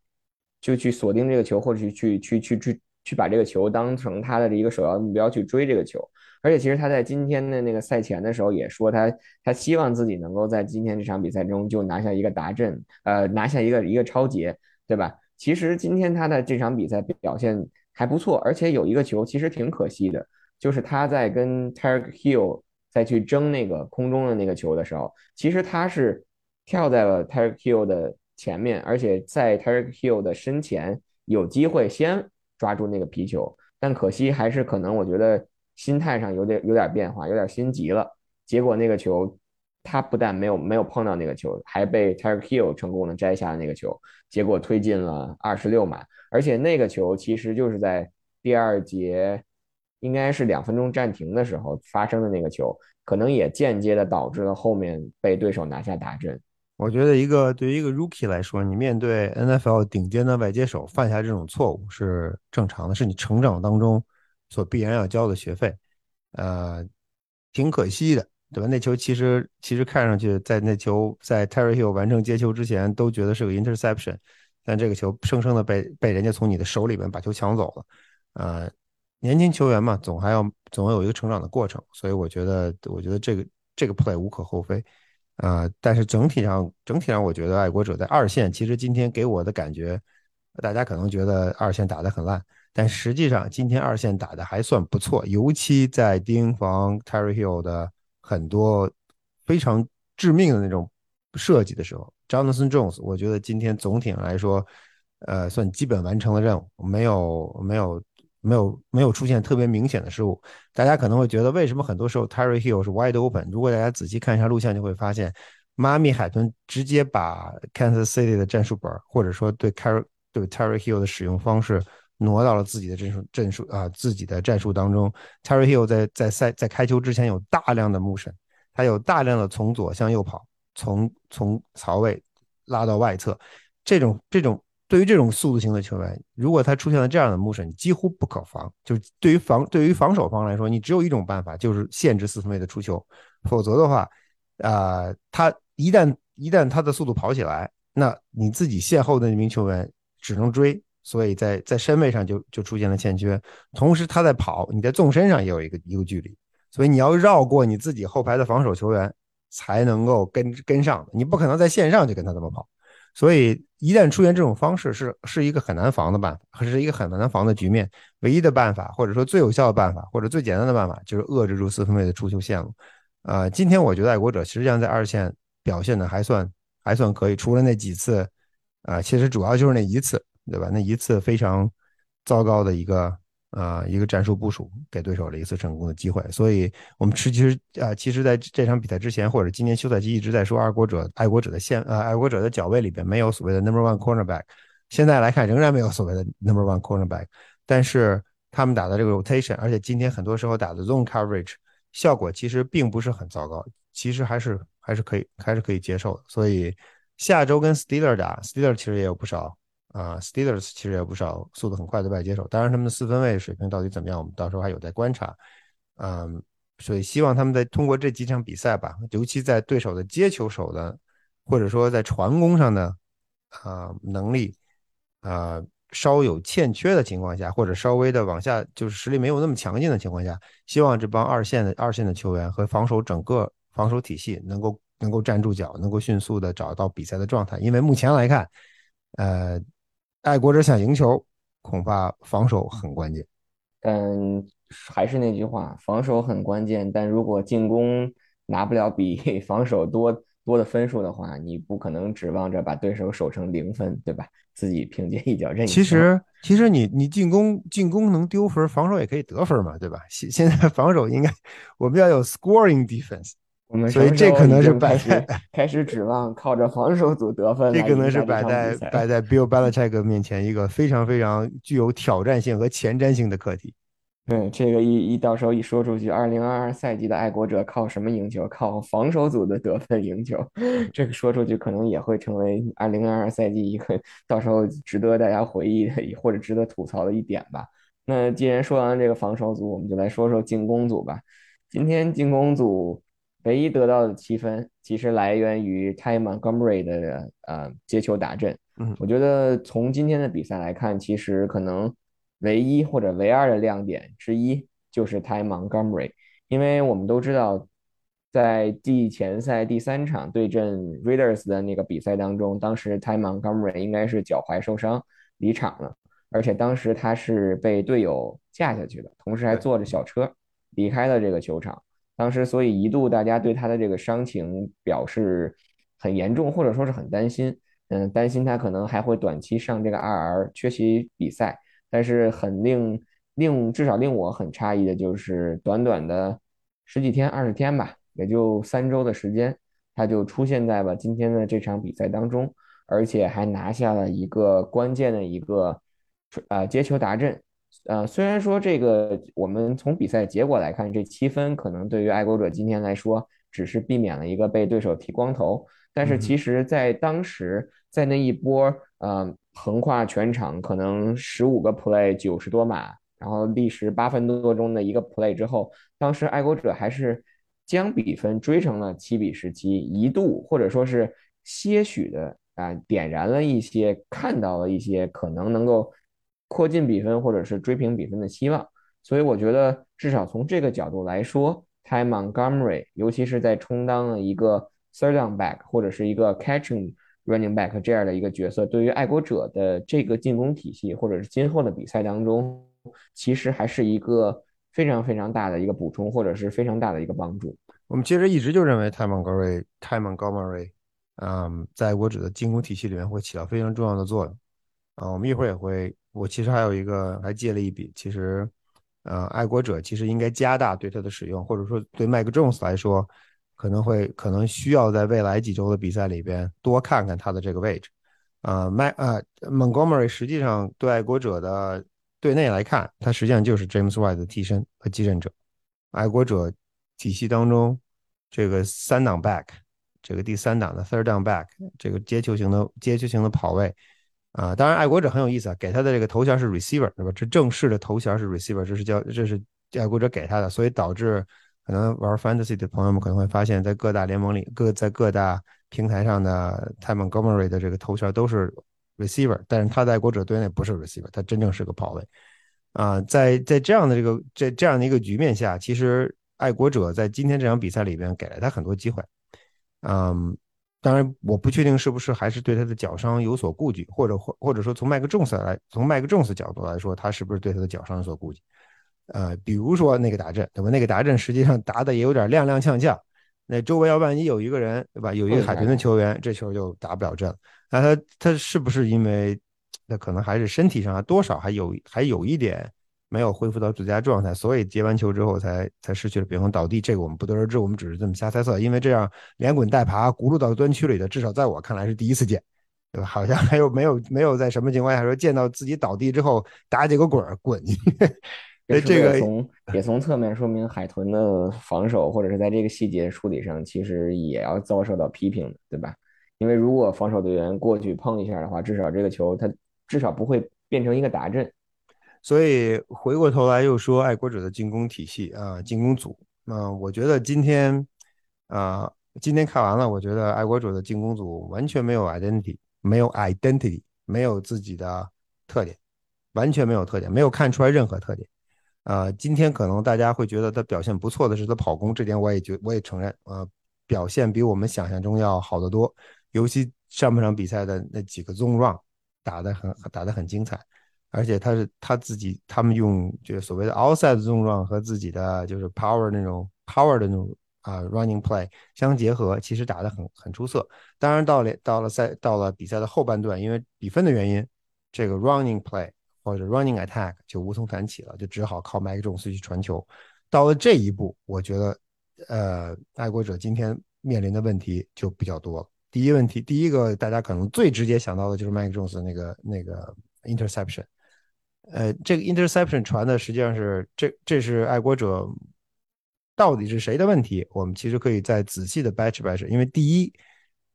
S1: 就去锁定这个球，或者去去去去去去把这个球当成他的一个首要目标去追这个球。而且其实他在今天的那个赛前的时候也说，他他希望自己能够在今天这场比赛中就拿下一个达阵，呃，拿下一个一个超节，对吧？其实今天他的这场比赛表现还不错，而且有一个球其实挺可惜的，就是他在跟 Tarek Hill 再去争那个空中的那个球的时候，其实他是跳在了 Tarek Hill 的前面，而且在 Tarek Hill 的身前有机会先抓住那个皮球，但可惜还是可能我觉得。心态上有点有点变化，有点心急了。结果那个球，他不但没有没有碰到那个球，还被 Tyreek Hill 成功的摘下了那个球，结果推进了二十六码。而且那个球其实就是在第二节，应该是两分钟暂停的时候发生的那个球，可能也间接的导致了后面被对手拿下打阵。
S2: 我觉得一个对于一个 Rookie 来说，你面对 NFL 顶尖的外接手犯下这种错误是正常的，是你成长当中。所必然要交的学费，呃，挺可惜的，对吧？那球其实其实看上去，在那球在 Terry Hill 完成接球之前，都觉得是个 interception，但这个球生生的被被人家从你的手里边把球抢走了。呃，年轻球员嘛，总还要总要有一个成长的过程，所以我觉得我觉得这个这个 play 无可厚非。啊，但是整体上整体上，我觉得爱国者在二线，其实今天给我的感觉，大家可能觉得二线打得很烂。但实际上，今天二线打的还算不错，尤其在盯防 Terry Hill 的很多非常致命的那种设计的时候，Jonathan Jones，我觉得今天总体上来说，呃，算基本完成了任务，没有没有没有没有出现特别明显的失误。大家可能会觉得，为什么很多时候 Terry Hill 是 wide open？如果大家仔细看一下录像，就会发现，妈咪海豚直接把 Kansas City 的战术本，或者说对 Terry 对 Terry Hill 的使用方式。挪到了自己的战术战术啊，自己的战术当中。Terry Hill 在在赛在开球之前有大量的 motion，他有大量的从左向右跑，从从槽位拉到外侧。这种这种对于这种速度型的球员，如果他出现了这样的 motion，几乎不可防。就是对于防对于防守方来说，你只有一种办法，就是限制四分卫的出球。否则的话，啊，他一旦一旦他的速度跑起来，那你自己线后的那名球员只能追。所以在在身位上就就出现了欠缺，同时他在跑，你在纵身上也有一个一个距离，所以你要绕过你自己后排的防守球员才能够跟跟上，你不可能在线上就跟他这么跑，所以一旦出现这种方式，是是一个很难防的办法，是一个很难防的局面。唯一的办法，或者说最有效的办法，或者最简单的办法，就是遏制住四分卫的出球线路。呃，今天我觉得爱国者实际上在二线表现的还算还算可以，除了那几次，啊，其实主要就是那一次。对吧？那一次非常糟糕的一个啊一个战术部署，给对手了一次成功的机会。所以，我们其实啊，其实在这场比赛之前，或者今年休赛期一直在说，爱国者爱国者的线呃爱国者的脚位里边没有所谓的 number one cornerback。现在来看，仍然没有所谓的 number one cornerback。但是他们打的这个 rotation，而且今天很多时候打的 zone coverage 效果其实并不是很糟糕，其实还是还是可以还是可以接受的。所以下周跟 Steeler 打，Steeler 其实也有不少。啊，Steelers 其实有不少速度很快的外接手，当然他们的四分卫水平到底怎么样，我们到时候还有待观察。嗯，所以希望他们在通过这几场比赛吧，尤其在对手的接球手的，或者说在传攻上的啊能力啊稍有欠缺的情况下，或者稍微的往下就是实力没有那么强劲的情况下，希望这帮二线的二线的球员和防守整个防守体系能够能够站住脚，能够迅速的找到比赛的状态，因为目前来看，呃。爱国者想赢球，恐怕防守很关键。
S1: 但还是那句话，防守很关键。但如果进攻拿不了比 防守多多的分数的话，你不可能指望着把对手守成零分，对吧？自己凭借一脚任意。
S2: 其实，其实你你进攻进攻能丢分，防守也可以得分嘛，对吧？现现在防守应该 我们要有 scoring defense。所以这可能是摆在
S1: 开始指望靠着防守组得分。
S2: 这可能是摆在摆在 Bill Belichick 面前一个非常非常具有挑战性和前瞻性的课题。
S1: 对，这个一一到时候一说出去，二零二二赛季的爱国者靠什么赢球？靠防守组的得分赢球。这个说出去可能也会成为二零二二赛季一个到时候值得大家回忆的或者值得吐槽的一点吧。那既然说完这个防守组，我们就来说说进攻组吧。今天进攻组唯一得到的七分，其实来源于 Ty Montgomery 的呃接球打阵。
S2: 嗯，
S1: 我觉得从今天的比赛来看，其实可能。唯一或者唯二的亮点之一就是 Ty Montgomery，因为我们都知道，在季前赛第三场对阵 Raiders 的那个比赛当中，当时 Ty Montgomery 应该是脚踝受伤离场了，而且当时他是被队友架下去的，同时还坐着小车离开了这个球场。当时所以一度大家对他的这个伤情表示很严重，或者说是很担心，嗯，担心他可能还会短期上这个 RR 缺席比赛。但是很令令至少令我很诧异的就是，短短的十几天、二十天吧，也就三周的时间，他就出现在了今天的这场比赛当中，而且还拿下了一个关键的一个呃接球达阵。呃，虽然说这个我们从比赛结果来看，这七分可能对于爱国者今天来说只是避免了一个被对手剃光头，但是其实在当时在那一波呃。横跨全场，可能十五个 play 九十多码，然后历时八分多钟的一个 play 之后，当时爱国者还是将比分追成了七比十七，一度或者说是些许的啊点燃了一些，看到了一些可能能够扩进比分或者是追平比分的希望。所以我觉得至少从这个角度来说，Ty Montgomery，尤其是在充当了一个 third down back 或者是一个 catching。running back 这样的一个角色，对于爱国者的这个进攻体系，或者是今后的比赛当中，其实还是一个非常非常大的一个补充，或者是非常大的一个帮助。
S2: 我们其实一直就认为泰蒙格瑞、泰蒙高曼瑞，嗯，在爱国者的进攻体系里面会起到非常重要的作用。啊，我们一会儿也会，我其实还有一个还借了一笔，其实，呃，爱国者其实应该加大对他的使用，或者说对麦克 Jones 来说。可能会可能需要在未来几周的比赛里边多看看他的这个位置，啊，麦啊，Montgomery 实际上对爱国者的队内来看，他实际上就是 James White 的替身和继任者。爱国者体系当中，这个三档 back，这个第三档的 third down back，这个接球型的接球型的跑位，啊，当然爱国者很有意思啊，给他的这个头衔是 receiver，对吧？这正式的头衔是 receiver，这是叫这是爱国者给他的，所以导致。可能玩 fantasy 的朋友们可能会发现，在各大联盟里，各在各大平台上的 Ty Montgomery 的这个头衔都是 receiver，但是他在爱国者队内不是 receiver，他真正是个跑位。啊，在在这样的这个这这样的一个局面下，其实爱国者在今天这场比赛里边给了他很多机会。嗯，当然我不确定是不是还是对他的脚伤有所顾忌，或者或或者说从麦克仲斯来从麦克仲斯角度来说，他是不是对他的脚伤有所顾忌？呃，比如说那个达阵，对吧？那个达阵实际上打的也有点踉踉跄跄，那周围要万一有一个人，对吧？有一个海豚的球员，这球就打不了阵。那他他是不是因为那可能还是身体上多少还有还有一点没有恢复到最佳状态，所以接完球之后才才失去了平衡倒地？这个我们不得而知，我们只是这么瞎猜测。因为这样连滚带爬轱辘到端区里的，至少在我看来是第一次见，对吧？好像还有没有没有在什么情况下说见到自己倒地之后打几个滚滚进去。这个
S1: 从也从侧面说明海豚的防守，或者是在这个细节处理上，其实也要遭受到批评的，对吧？因为如果防守队员过去碰一下的话，至少这个球他至少不会变成一个打阵。
S2: 所以回过头来又说爱国者的进攻体系啊，进攻组啊，我觉得今天啊，今天看完了，我觉得爱国者的进攻组完全没有 identity，没有 identity，没有自己的特点，完全没有特点，没有看出来任何特点。呃，今天可能大家会觉得他表现不错的是他跑攻，这点我也觉我也承认，呃，表现比我们想象中要好得多。尤其上半场比赛的那几个 zone run 打得很打得很精彩，而且他是他自己他们用就是所谓的 outside zone run 和自己的就是 power 那种 power 的那种啊 running play 相结合，其实打得很很出色。当然到了到了赛到了比赛的后半段，因为比分的原因，这个 running play。或者 running attack 就无从谈起了，就只好靠 m i k e Jones 去传球。到了这一步，我觉得，呃，爱国者今天面临的问题就比较多了。第一问题，第一个大家可能最直接想到的就是 m i k e Jones 那个那个 interception。呃，这个 interception 传的实际上是这这是爱国者到底是谁的问题？我们其实可以再仔细的掰扯掰扯，因为第一，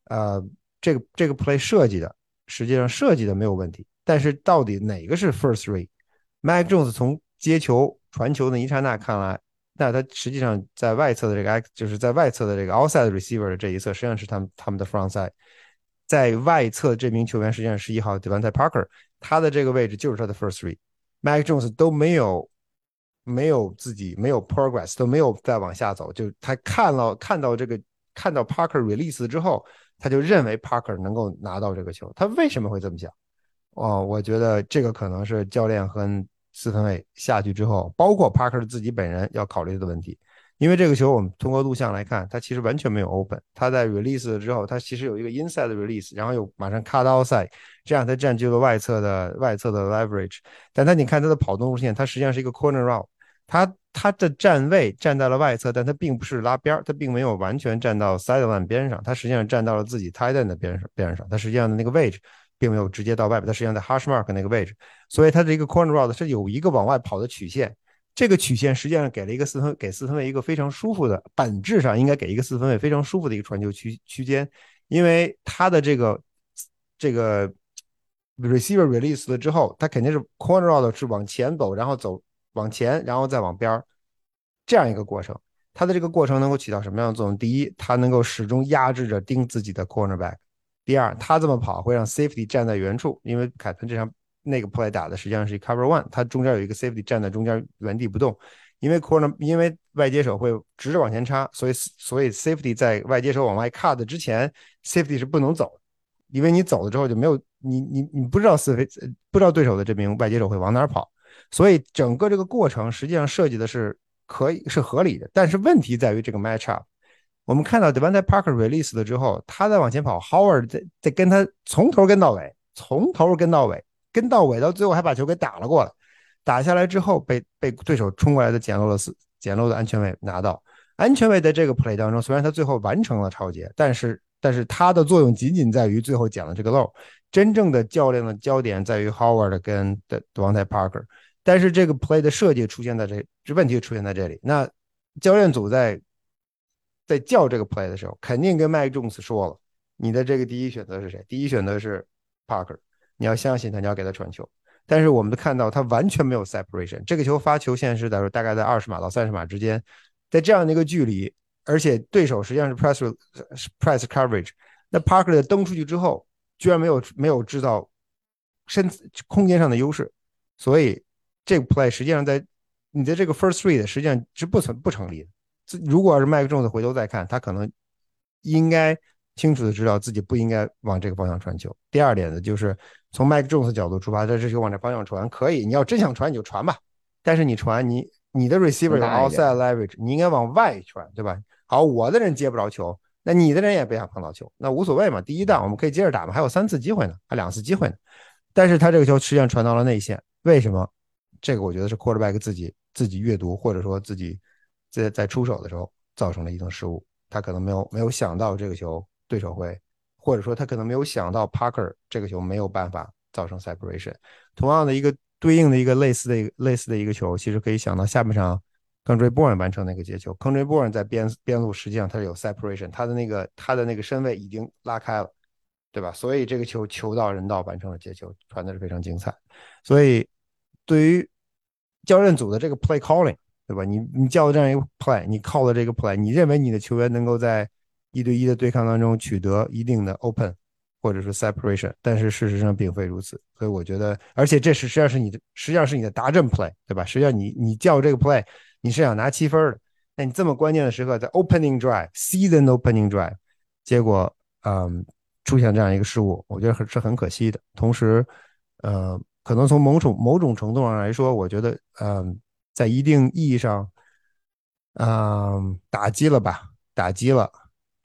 S2: 呃，这个这个 play 设计的实际上设计的没有问题，但是到底哪个是 first read？Mac Jones 从接球传球的一刹那看来，那他实际上在外侧的这个 X 就是在外侧的这个 outside receiver 的这一侧，实际上是他们他们的 front side，在外侧这名球员实际上是一号 Devante Parker，他的这个位置就是他的 first read。Mac Jones 都没有没有自己没有 progress，都没有再往下走，就他看了看到这个看到 Parker release 之后，他就认为 Parker 能够拿到这个球。他为什么会这么想？哦，我觉得这个可能是教练和四分卫下去之后，包括 Parker 自己本人要考虑的问题。因为这个球，我们通过录像来看，它其实完全没有 open。它在 release 之后，它其实有一个 inside release，然后又马上 cut outside，这样它占据了外侧的外侧的 leverage。但它你看它的跑动路线，它实际上是一个 corner route。它它的站位站在了外侧，但它并不是拉边儿它并没有完全站到 sideline 边上，它实际上站到了自己 tight end 的边上边上。它实际上的那个位置并没有直接到外边，它实际上在 hash mark 那个位置。所以它的一个 corner route 是有一个往外跑的曲线。这个曲线实际上给了一个四分给四分卫一个非常舒服的，本质上应该给一个四分卫非常舒服的一个传球区区间，因为他的这个这个 receiver release 了之后，他肯定是 corner route 是往前走，然后走往前，然后再往边儿这样一个过程。他的这个过程能够起到什么样的作用？第一，他能够始终压制着盯自己的 cornerback；第二，他这么跑会让 safety 站在原处，因为凯文这场。那个 play 打的实际上是 cover one，它中间有一个 safety 站在中间原地不动，因为 corner 因为外接手会直着往前插，所以所以 safety 在外接手往外 cut 之前，safety 是不能走，因为你走了之后就没有你你你不知道四飞不知道对手的这名外接手会往哪跑，所以整个这个过程实际上设计的是可以是合理的，但是问题在于这个 match up，我们看到 Devontae Parker release 了之后，他在往前跑，Howard 在在跟他从头跟到尾，从头跟到尾。跟到尾，到最后还把球给打了过来，打下来之后被被对手冲过来的捡漏的四捡漏的安全位拿到。安全位在这个 play 当中，虽然他最后完成了超节，但是但是他的作用仅仅在于最后捡了这个漏。真正的教练的焦点在于 Howard 跟的王泰 Parker。但是这个 play 的设计出现在这这问题出现在这里。那教练组在在叫这个 play 的时候，肯定跟 Mike Jones 说了，你的这个第一选择是谁？第一选择是 Parker。你要相信他，你要给他传球。但是我们都看到他完全没有 separation。这个球发球线是在大概在二十码到三十码之间，在这样的一个距离，而且对手实际上是 press press coverage。那 Parker 的蹬出去之后，居然没有没有制造身空间上的优势，所以这个 play 实际上在你的这个 first read 实际上是不成不成立的。如果要是麦克 Jones 回头再看，他可能应该清楚的知道自己不应该往这个方向传球。第二点呢，就是。从麦克 Jones 角度出发，这这球往这方向传可以。你要真想传，你就传吧。但是你传，你你的 receiver 有 outside leverage，你应该往外传，对吧？好，我的人接不着球，那你的人也别想碰到球，那无所谓嘛。第一档我们可以接着打嘛，还有三次机会呢，还两次机会呢。但是他这个球实际上传到了内线，为什么？这个我觉得是 quarterback 自己自己阅读，或者说自己在在出手的时候造成了一定失误。他可能没有没有想到这个球对手会。或者说他可能没有想到 Parker 这个球没有办法造成 separation。同样的一个对应的一个类似的类似的一个球，其实可以想到下半场 c o n d r y b o r n 完成那个接球 c o n d r y b o r n 在边边路实际上他是有 separation，他的那个他的那个身位已经拉开了，对吧？所以这个球球到人到完成了接球，传的是非常精彩。所以对于教练组的这个 play calling，对吧？你你叫了这样一个 play，你靠的这个 play，你认为你的球员能够在一对一的对抗当中取得一定的 open 或者是 separation，但是事实上并非如此，所以我觉得，而且这是实际上是你的，实际上是你的达阵 play，对吧？实际上你你叫这个 play，你是想拿七分的，那你这么关键的时刻，在 opening drive，season opening drive，结果嗯出现这样一个失误，我觉得是很可惜的。同时，呃，可能从某种某种程度上来说，我觉得嗯在一定意义上，嗯打击了吧。打击了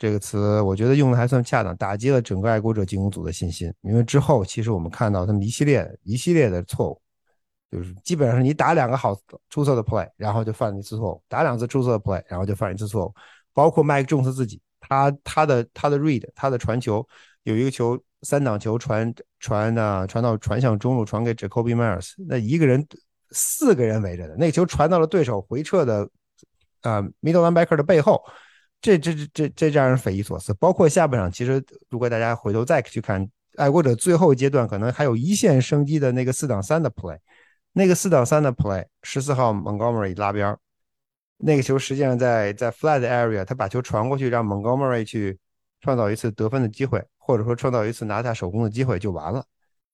S2: 这个词，我觉得用的还算恰当。打击了整个爱国者进攻组的信心，因为之后其实我们看到他们一系列一系列的错误，就是基本上是你打两个好出色的 play，然后就犯了一次错误；打两次出色的 play，然后就犯一次错误。包括麦克· Jones 自己，他他的他的 read，他的传球有一个球三档球传传的传到传向中路，传给 Jacoby Myers，那一个人四个人围着的，那个球传到了对手回撤的啊 middle linebacker 的背后，这这这这这让人匪夷所思。包括下半场，其实如果大家回头再去看爱国者最后阶段，可能还有一线生机的那个四档三的 play，那个四档三的 play，十四号 Montgomery 拉边。那个球实际上在在 flat area，他把球传过去，让 Montgomery 去创造一次得分的机会，或者说创造一次拿下手工的机会就完了。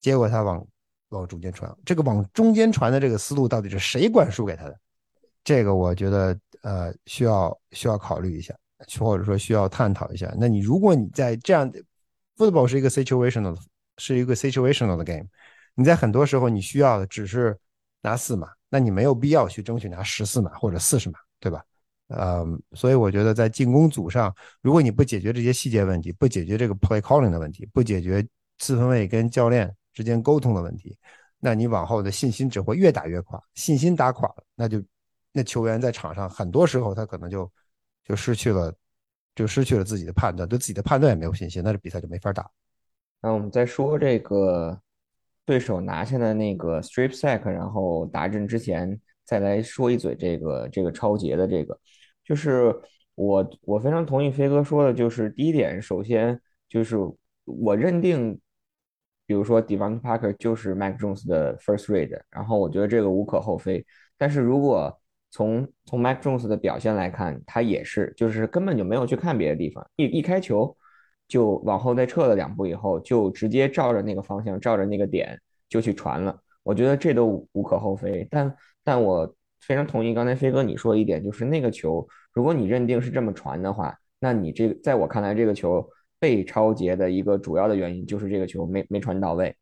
S2: 结果他往往中间传，这个往中间传的这个思路到底是谁灌输给他的？这个我觉得呃需要需要考虑一下，或者说需要探讨一下。那你如果你在这样，football 是一个 situational 是一个 situational 的 game，你在很多时候你需要的只是拿四码，那你没有必要去争取拿十四码或者四十码。对吧？呃，所以我觉得在进攻组上，如果你不解决这些细节问题，不解决这个 play calling 的问题，不解决四分卫跟教练之间沟通的问题，那你往后的信心只会越打越垮。信心打垮了，那就那球员在场上很多时候他可能就就失去了，就失去了自己的判断，对自己的判断也没有信心，那这比赛就没法打。
S1: 那我们再说这个对手拿下的那个 strip sack，然后达阵之前。再来说一嘴这个这个超节的这个，就是我我非常同意飞哥说的，就是第一点，首先就是我认定，比如说 Devon Parker 就是 Mac Jones 的 first read，然后我觉得这个无可厚非。但是如果从从 Mac Jones 的表现来看，他也是就是根本就没有去看别的地方，一一开球就往后再撤了两步以后，就直接照着那个方向，照着那个点就去传了。我觉得这都无可厚非，但。但我非常同意刚才飞哥你说一点，就是那个球，如果你认定是这么传的话，那你这个在我看来，这个球被超截的一个主要的原因就是这个球没没传到位，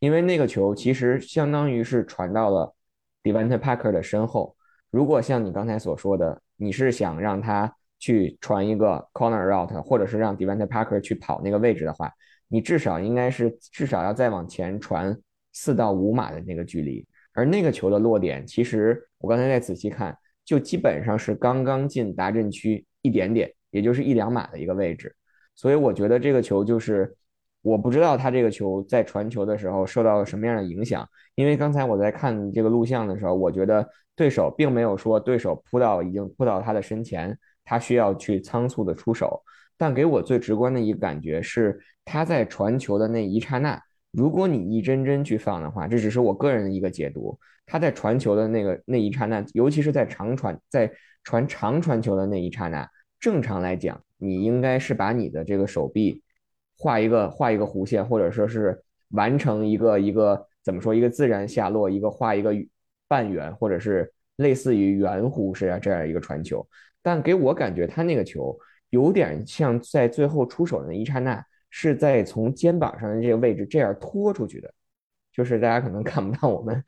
S1: 因为那个球其实相当于是传到了 Devante Parker 的身后。如果像你刚才所说的，你是想让他去传一个 corner route，或者是让 Devante Parker 去跑那个位置的话，你至少应该是至少要再往前传四到五码的那个距离。而那个球的落点，其实我刚才再仔细看，就基本上是刚刚进达阵区一点点，也就是一两码的一个位置。所以我觉得这个球就是，我不知道他这个球在传球的时候受到了什么样的影响。因为刚才我在看这个录像的时候，我觉得对手并没有说对手扑到已经扑到他的身前，他需要去仓促的出手。但给我最直观的一个感觉是，他在传球的那一刹那。如果你一帧帧去放的话，这只是我个人的一个解读。他在传球的那个那一刹那，尤其是在长传在传长传球的那一刹那，正常来讲，你应该是把你的这个手臂画一个画一个弧线，或者说是完成一个一个怎么说一个自然下落，一个画一个半圆，或者是类似于圆弧式啊这样一个传球。但给我感觉他那个球有点像在最后出手的那一刹那。是在从肩膀上的这个位置这样拖出去的，就是大家可能看不到我们，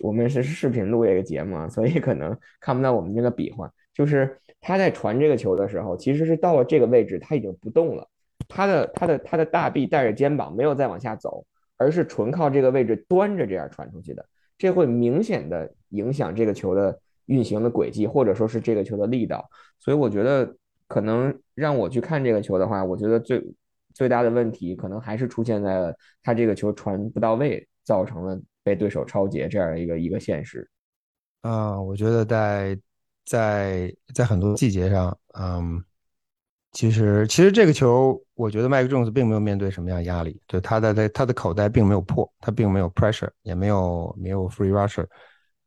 S1: 我们是视频录这个节目啊，所以可能看不到我们这个比划。就是他在传这个球的时候，其实是到了这个位置，他已经不动了，他的他的他的大臂带着肩膀没有再往下走，而是纯靠这个位置端着这样传出去的，这会明显的影响这个球的运行的轨迹，或者说是这个球的力道。所以我觉得可能让我去看这个球的话，我觉得最。最大的问题可能还是出现在了他这个球传不到位，造成了被对手超截这样一个一个现实。
S2: 啊，我觉得在在在很多细节上，嗯，其实其实这个球，我觉得麦克琼斯并没有面对什么样压力，就他的他他的口袋并没有破，他并没有 pressure，也没有没有 free rusher。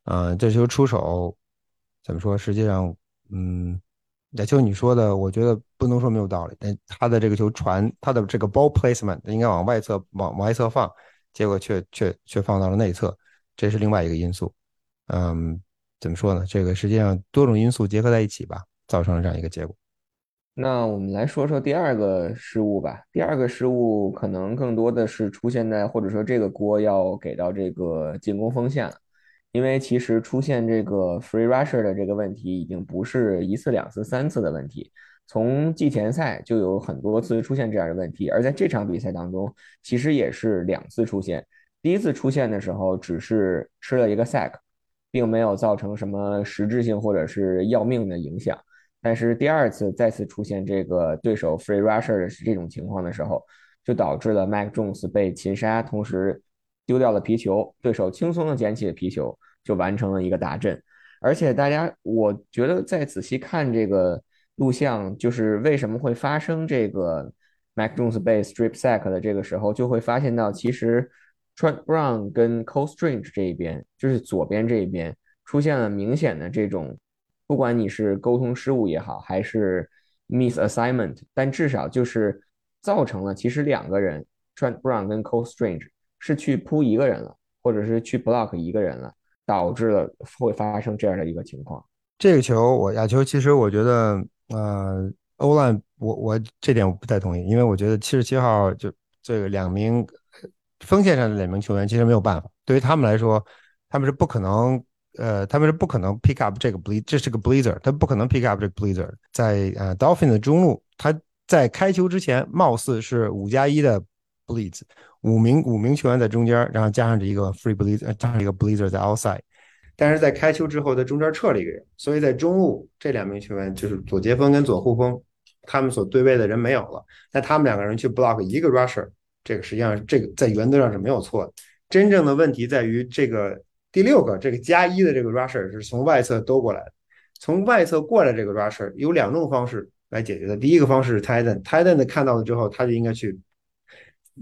S2: 嗯，这球出手怎么说？实际上，嗯。也就你说的，我觉得不能说没有道理。但他的这个球传，他的这个 ball placement 应该往外侧、往往外侧放，结果却却却放到了内侧，这是另外一个因素。嗯，怎么说呢？这个实际上多种因素结合在一起吧，造成了这样一个结果。
S1: 那我们来说说第二个失误吧。第二个失误可能更多的是出现在，或者说这个锅要给到这个进攻锋线了。因为其实出现这个 free rusher 的这个问题已经不是一次两次三次的问题，从季前赛就有很多次出现这样的问题，而在这场比赛当中，其实也是两次出现。第一次出现的时候只是吃了一个 sack，并没有造成什么实质性或者是要命的影响。但是第二次再次出现这个对手 free rusher 的这种情况的时候，就导致了 Mac Jones 被擒杀，同时丢掉了皮球，对手轻松的捡起了皮球，就完成了一个达阵。而且大家，我觉得再仔细看这个录像，就是为什么会发生这个 Mac Jones 被 strip sack 的这个时候，就会发现到其实 Trent Brown 跟 Cole Strange 这一边，就是左边这一边出现了明显的这种，不管你是沟通失误也好，还是 miss assignment，但至少就是造成了其实两个人 Trent Brown 跟 Cole Strange 是去扑一个人了，或者是去 block 一个人了。导致了会发生这样的一个情况。
S2: 这个球，我亚球，其实我觉得，呃，欧兰，我我这点我不太同意，因为我觉得七十七号就这个两名锋线上的两名球员，其实没有办法，对于他们来说，他们是不可能，呃，他们是不可能 pick up 这个 ble，这是个 blazer，他不可能 pick up 这个 blazer，在呃 dolphin 的中路，他在开球之前，貌似是五加一的 blaze。五名五名球员在中间，然后加上这一个 free blazer，加上一个 blazer 在 outside，但是在开球之后，在中间撤了一个人，所以在中路这两名球员就是左接锋跟左护锋，他们所对位的人没有了，那他们两个人去 block 一个 rusher，这个实际上这个在原则上是没有错的。真正的问题在于这个第六个这个加一的这个 rusher 是从外侧兜过来的，从外侧过来这个 rusher 有两种方式来解决的，第一个方式是 titan，titan 看到了之后，他就应该去。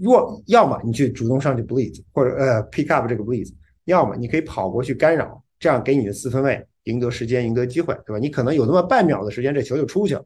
S2: 若要么你去主动上去 blitz，或者呃 pick up 这个 blitz，要么你可以跑过去干扰，这样给你的四分卫赢得时间、赢得机会，对吧？你可能有那么半秒的时间，这球就出去了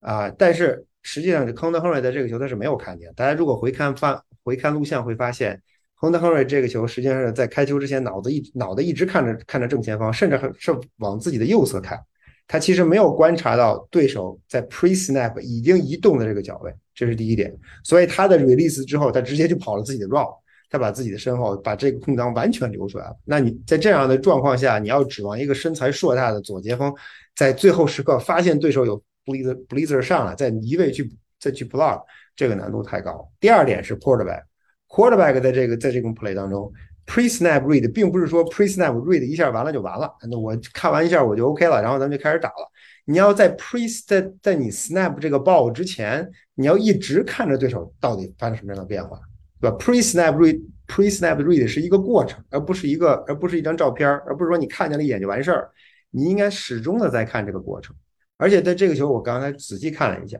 S2: 啊！但是实际上，这亨德·亨瑞在这个球他是没有看见。大家如果回看翻回看录像，会发现亨德·亨瑞这个球实际上是在开球之前，脑子一脑袋一直看着看着正前方，甚至是往自己的右侧看。他其实没有观察到对手在 pre snap 已经移动的这个脚位，这是第一点。所以他的 release 之后，他直接就跑了自己的 route，他把自己的身后把这个空档完全留出来了。那你在这样的状况下，你要指望一个身材硕大的左接锋在最后时刻发现对手有 blazer blazer 上来，再移位去再去 block，这个难度太高。第二点是 port back Quarterback 在这个在这种 play 当中。Pre snap read 并不是说 pre snap read 一下完了就完了，那我看完一下我就 OK 了，然后咱们就开始打了。你要在 pre 在在你 snap 这个 ball 之前，你要一直看着对手到底发生什么样的变化，对吧？Pre snap read pre snap read 是一个过程，而不是一个而不是一张照片，而不是说你看见了一眼就完事儿。你应该始终的在看这个过程。而且在这个球，我刚才仔细看了一下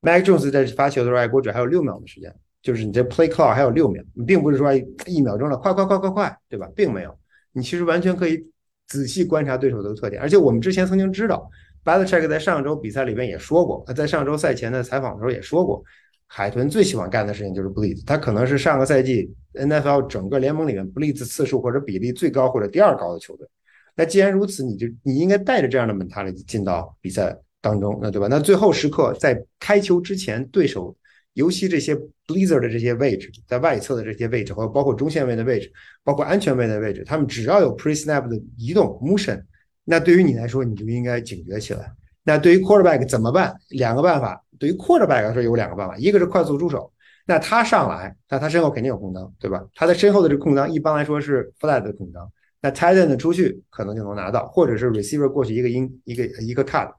S2: ，Mac Jones 在发球的时候，爱国者还有六秒的时间。就是你这 play clock 还有六秒，你并不是说一秒钟了，快快快快快，对吧？并没有，你其实完全可以仔细观察对手的特点。而且我们之前曾经知道，Belichick 在上周比赛里边也说过，在上周赛前的采访的时候也说过，海豚最喜欢干的事情就是 blitz，他可能是上个赛季 NFL 整个联盟里面 blitz 次数或者比例最高或者第二高的球队。那既然如此，你就你应该带着这样的 mentality 进到比赛当中，那对吧？那最后时刻在开球之前，对手。尤其这些 blazer 的这些位置，在外侧的这些位置，或者包括中线位的位置，包括安全位的位置，他们只要有 pre snap 的移动 motion，那对于你来说，你就应该警觉起来。那对于 quarterback 怎么办？两个办法。对于 quarterback 来说有两个办法，一个是快速出手，那他上来，那他身后肯定有空当，对吧？他的身后的这空当一般来说是 flat 的空当，那 tight end 出去可能就能拿到，或者是 receiver 过去一个 in 一个一个 cut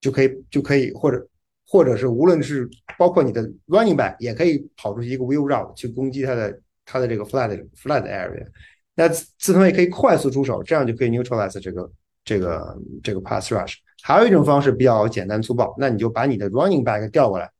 S2: 就可以就可以，或者。或者是无论是包括你的 running back 也可以跑出去一个 wheel route 去攻击他的他的这个 flat flat area，那自分也可以快速出手，这样就可以 neutralize 这个这个这个 pass rush。还有一种方式比较简单粗暴，那你就把你的 running back 调过来，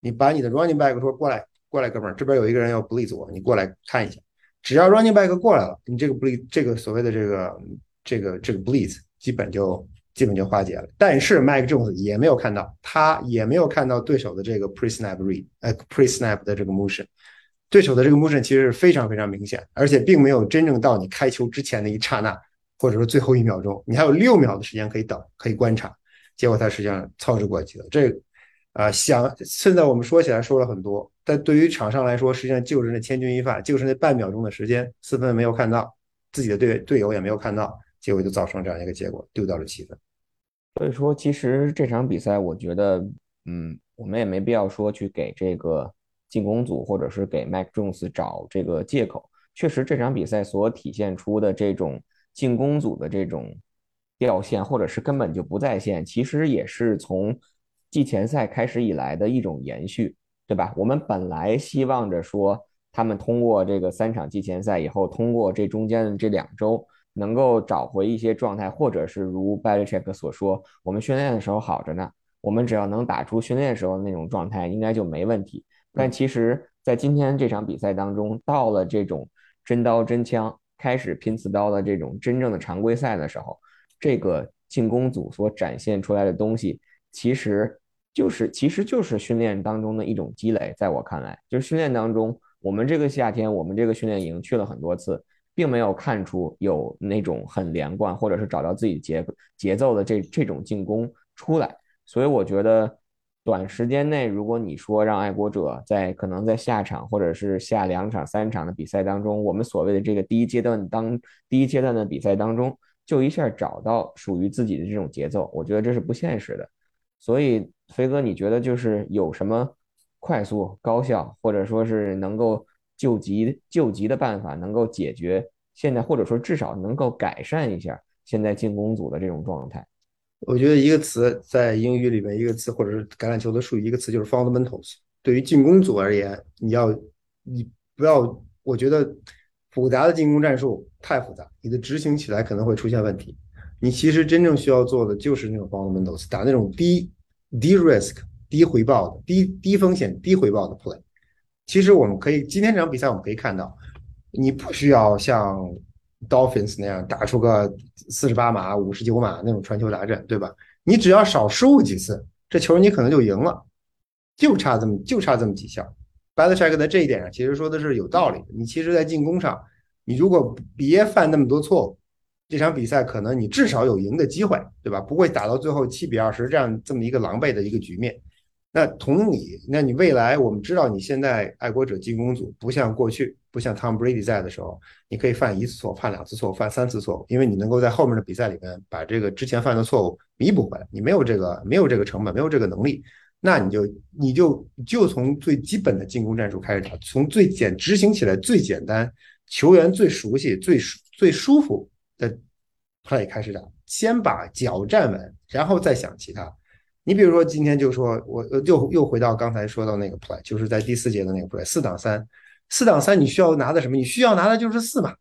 S2: 你把你的 running back 说过来过来哥们儿，这边有一个人要 blitz 我，你过来看一下。只要 running back 过来了，你这个 blitz 这个所谓的这个这个这个 blitz 基本就。基本就化解了，但是 Mike Jones 也没有看到，他也没有看到对手的这个 pre snap read，呃 pre snap 的这个 motion，对手的这个 motion 其实是非常非常明显，而且并没有真正到你开球之前的一刹那，或者说最后一秒钟，你还有六秒的时间可以等，可以观察，结果他实际上操之过急了。这，啊，想现在我们说起来说了很多，但对于场上来说，实际上就是那千钧一发，就是那半秒钟的时间，四分没有看到，自己的队队友也没有看到，结果就造成这样一个结果，丢掉了七分。
S1: 所以说，其实这场比赛，我觉得，嗯，我们也没必要说去给这个进攻组或者是给 Mac Jones 找这个借口。确实，这场比赛所体现出的这种进攻组的这种掉线，或者是根本就不在线，其实也是从季前赛开始以来的一种延续。对吧？我们本来希望着说，他们通过这个三场季前赛以后，通过这中间的这两周，能够找回一些状态，或者是如 b a l i c h e c k 所说，我们训练的时候好着呢，我们只要能打出训练时候的那种状态，应该就没问题。但其实，在今天这场比赛当中，到了这种真刀真枪开始拼刺刀的这种真正的常规赛的时候，这个进攻组所展现出来的东西，其实就是其实就是训练当中的一种积累。在我看来，就是训练当中，我们这个夏天，我们这个训练营去了很多次，并没有看出有那种很连贯，或者是找到自己节节奏的这这种进攻出来。所以我觉得。短时间内，如果你说让爱国者在可能在下场或者是下两场、三场的比赛当中，我们所谓的这个第一阶段当第一阶段的比赛当中，就一下找到属于自己的这种节奏，我觉得这是不现实的。所以，飞哥，你觉得就是有什么快速、高效，或者说是能够救急救急的办法，能够解决现在，或者说至少能够改善一下现在进攻组的这种状态？
S2: 我觉得一个词在英语里面，一个词或者是橄榄球的术语，一个词就是 fundamentals。对于进攻组而言，你要你不要，我觉得复杂的进攻战术太复杂，你的执行起来可能会出现问题。你其实真正需要做的就是那种 fundamentals，打那种低低 risk、低回报的、低低风险、低回报的 play。其实我们可以今天这场比赛我们可以看到，你不需要像。Dolphins 那样打出个四十八码、五十九码那种传球达阵，对吧？你只要少失误几次，这球你可能就赢了，就差这么就差这么几下。Belichick 在这一点上其实说的是有道理的。你其实，在进攻上，你如果别犯那么多错误，这场比赛可能你至少有赢的机会，对吧？不会打到最后七比二十这样这么一个狼狈的一个局面。那同理，那你未来我们知道，你现在爱国者进攻组不像过去，不像 Tom Brady 在的时候，你可以犯一次错，犯两次错，犯三次错误，因为你能够在后面的比赛里面把这个之前犯的错误弥补回来。你没有这个，没有这个成本，没有这个能力，那你就你就就从最基本的进攻战术开始打，从最简执行起来最简单，球员最熟悉、最最舒服的 play 开始打，先把脚站稳，然后再想其他。你比如说，今天就说，我又又回到刚才说到那个 play，就是在第四节的那个 play，四档三，四档三，你需要拿的什么？你需要拿的就是四码，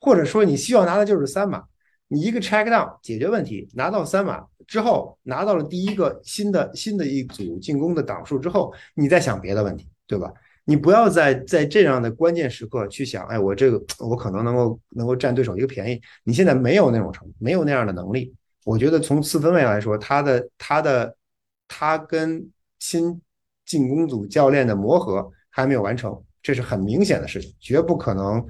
S2: 或者说你需要拿的就是三码。你一个 check down 解决问题，拿到三码之后，拿到了第一个新的新的一组进攻的档数之后，你再想别的问题，对吧？你不要在在这样的关键时刻去想，哎，我这个我可能能够能够占对手一个便宜。你现在没有那种成，没有那样的能力。我觉得从四分位来说，他的他的。他跟新进攻组教练的磨合还没有完成，这是很明显的事情，绝不可能，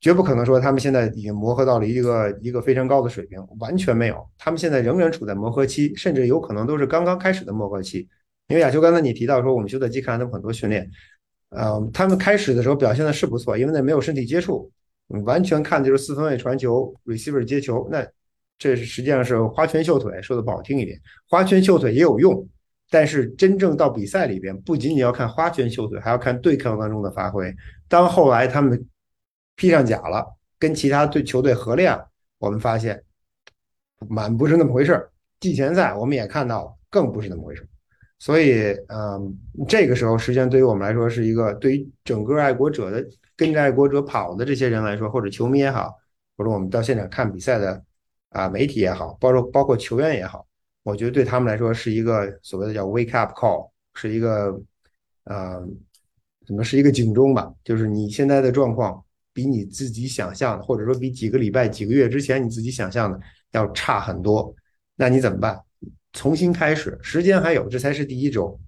S2: 绝不可能说他们现在已经磨合到了一个一个非常高的水平，完全没有，他们现在仍然处在磨合期，甚至有可能都是刚刚开始的磨合期。因为亚秋刚才你提到说，我们休赛期看他们很多训练，呃，他们开始的时候表现的是不错，因为那没有身体接触，完全看的就是四分卫传球，receiver 接球，那。这是实际上是花拳绣腿，说的不好听一点，花拳绣腿也有用，但是真正到比赛里边，不仅仅要看花拳绣腿，还要看对抗当中的发挥。当后来他们披上甲了，跟其他队球队合练，我们发现满不是那么回事。季前赛我们也看到，更不是那么回事。所以，嗯，这个时候实际上对于我们来说，是一个对于整个爱国者的跟着爱国者跑的这些人来说，或者球迷也好，或者我们到现场看比赛的。啊，媒体也好，包括包括球员也好，我觉得对他们来说是一个所谓的叫 wake up call，是一个呃，怎么是一个警钟吧？就是你现在的状况比你自己想象的，或者说比几个礼拜、几个月之前你自己想象的要差很多。那你怎么办？重新开始，时间还有，这才是第一周。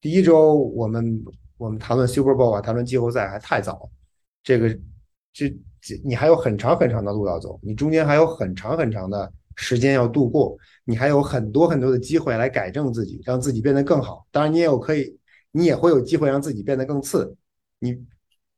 S2: 第一周我们我们谈论 Super Bowl 啊，谈论季后赛还太早，这个这。你还有很长很长的路要走，你中间还有很长很长的时间要度过，你还有很多很多的机会来改正自己，让自己变得更好。当然，你也有可以，你也会有机会让自己变得更次。你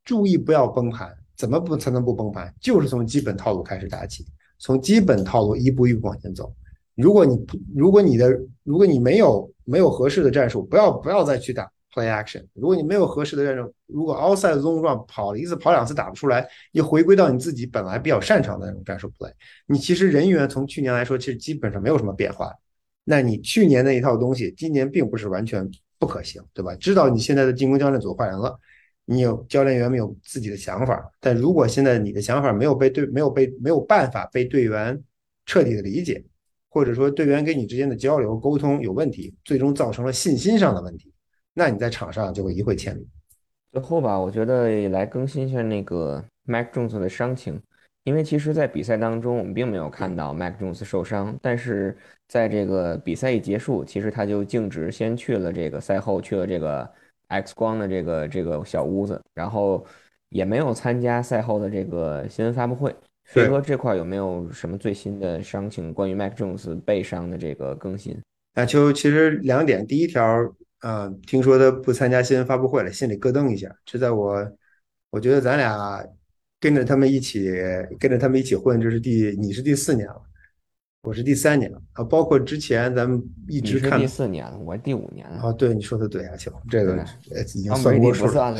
S2: 注意不要崩盘，怎么不才能不崩盘？就是从基本套路开始打起，从基本套路一步一步往前走。如果你如果你的如果你没有没有合适的战术，不要不要再去打。Play action，如果你没有合适的战术，如果 outside zone run 跑了一次跑两次打不出来，你回归到你自己本来比较擅长的那种战术 play，你其实人员从去年来说，其实基本上没有什么变化。那你去年那一套东西，今年并不是完全不可行，对吧？知道你现在的进攻教练组换人了，你有教练员没有自己的想法，但如果现在你的想法没有被对没有被没有办法被队员彻底的理解，或者说队员跟你之间的交流沟通有问题，最终造成了信心上的问题，那你在场上就会一会千里。
S1: 最后吧，我觉得来更新一下那个 Mac Jones 的伤情。因为其实，在比赛当中，我们并没有看到 Mac Jones 受伤，但是在这个比赛一结束，其实他就径直先去了这个赛后去了这个 X 光的这个这个小屋子，然后也没有参加赛后的这个新闻发布会。所以说这块有没有什么最新的伤情？关于 Mac Jones 背伤的这个更新？
S2: 啊，就其实两点，第一条，呃，听说他不参加新闻发布会了，心里咯噔一下。这在我，我觉得咱俩。跟着他们一起，跟着他们一起混，这是第你是第四年了，我是第三年了啊。包括之前咱们一直看
S1: 第四年了，我第五年了。
S2: 啊，对，你说的对啊，秋，这个已经算过数
S1: 了。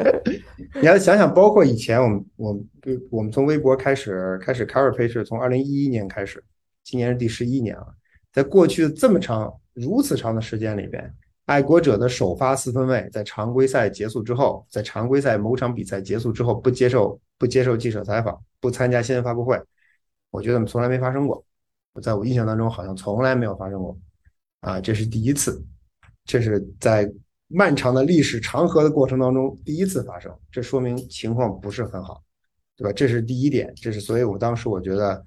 S2: 你要想想，包括以前我们，我们，我们从微博开始开始 cover 配置，从二零一一年开始，今年是第十一年了，在过去这么长、如此长的时间里边。爱国者的首发四分卫在常规赛结束之后，在常规赛某场比赛结束之后不接受不接受记者采访，不参加新闻发布会，我觉得从来没发生过。我在我印象当中，好像从来没有发生过。啊，这是第一次，这是在漫长的历史长河的过程当中第一次发生，这说明情况不是很好，对吧？这是第一点，这是所以我当时我觉得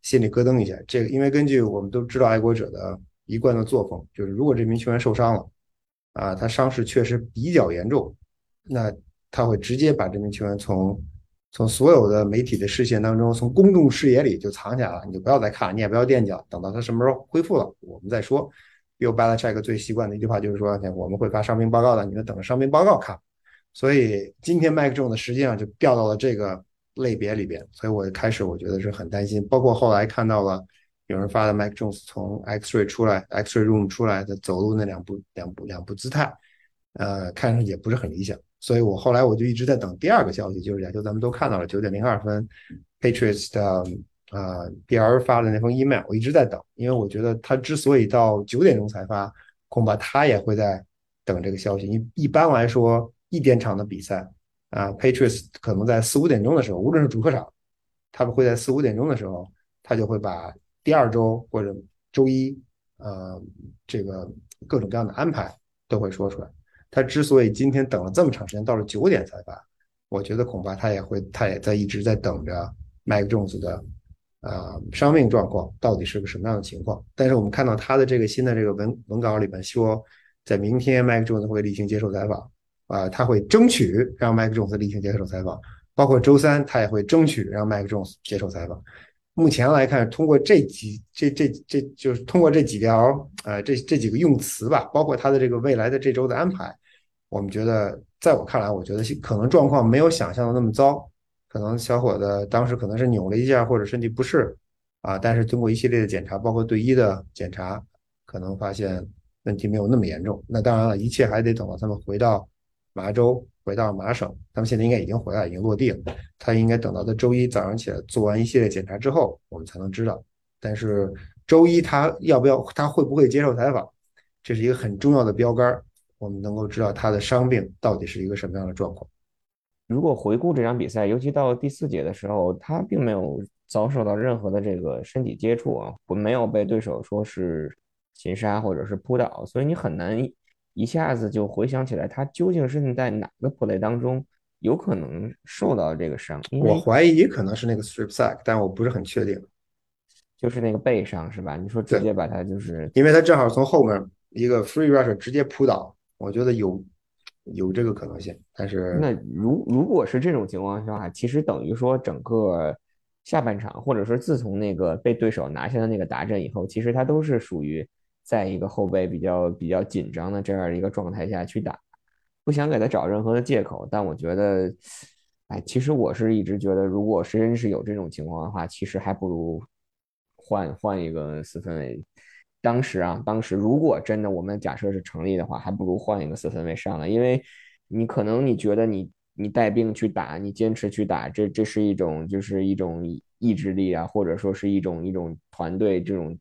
S2: 心里咯噔一下。这个因为根据我们都知道爱国者的一贯的作风，就是如果这名球员受伤了。啊，他伤势确实比较严重，那他会直接把这名球员从从所有的媒体的视线当中，从公众视野里就藏起来了，你就不要再看，你也不要惦记了，等到他什么时候恢复了，我们再说。Bill Belichick 最习惯的一句话就是说，我们会发伤病报告的，你们等着伤病报告看。所以今天 Mike Jones 实际上就掉到了这个类别里边，所以我开始我觉得是很担心，包括后来看到了。有人发的 Mike Jones 从 X-ray 出来，X-ray room 出来的走路那两步两步两步姿态，呃，看上去也不是很理想。所以我后来我就一直在等第二个消息，就是亚球咱们都看到了九点零二分，Patriots 的啊 BR 发的那封 email，我一直在等，因为我觉得他之所以到九点钟才发，恐怕他也会在等这个消息。一一般来说，一点场的比赛啊，Patriots 可能在四五点钟的时候，无论是主客场，他们会在四五点钟的时候，他就会把。第二周或者周一，呃，这个各种各样的安排都会说出来。他之所以今天等了这么长时间，到了九点才发，我觉得恐怕他也会，他也在一直在等着 Mike Jones 的，呃，伤病状况到底是个什么样的情况。但是我们看到他的这个新的这个文文稿里边说，在明天 Mike Jones 会例行接受采访，啊，他会争取让 Mike Jones 例行接受采访，包括周三他也会争取让 Mike Jones 接受采访。目前来看，通过这几这这这就是通过这几条呃这这几个用词吧，包括他的这个未来的这周的安排，我们觉得，在我看来，我觉得可能状况没有想象的那么糟，可能小伙子当时可能是扭了一下或者身体不适啊，但是通过一系列的检查，包括队医的检查，可能发现问题没有那么严重。那当然了，一切还得等到他们回到麻州。回到麻省，他们现在应该已经回来，已经落地了。他应该等到他周一早上起来做完一系列检查之后，我们才能知道。但是周一他要不要，他会不会接受采访，这是一个很重要的标杆，我们能够知道他的伤病到底是一个什么样的状况。
S1: 如果回顾这场比赛，尤其到第四节的时候，他并没有遭受到任何的这个身体接触啊，我没有被对手说是擒杀或者是扑倒，所以你很难。一下子就回想起来，他究竟是在哪个 play 当中有可能受到这个伤？
S2: 我怀疑可能是那个 strip sack，但我不是很确定。
S1: 就是那个背上是吧？你说直接把他就是，
S2: 因为他正好从后面一个 free rusher 直接扑倒，我觉得有有这个可能性。但是
S1: 那如如果是这种情况下，其实等于说整个下半场，或者说自从那个被对手拿下的那个达阵以后，其实他都是属于。在一个后背比较比较紧张的这样一个状态下去打，不想给他找任何的借口，但我觉得，哎，其实我是一直觉得，如果是真是有这种情况的话，其实还不如换换一个四分卫。当时啊，当时如果真的我们假设是成立的话，还不如换一个四分卫上来，因为你可能你觉得你你带病去打，你坚持去打，这这是一种就是一种意志力啊，或者说是一种一种团队这种。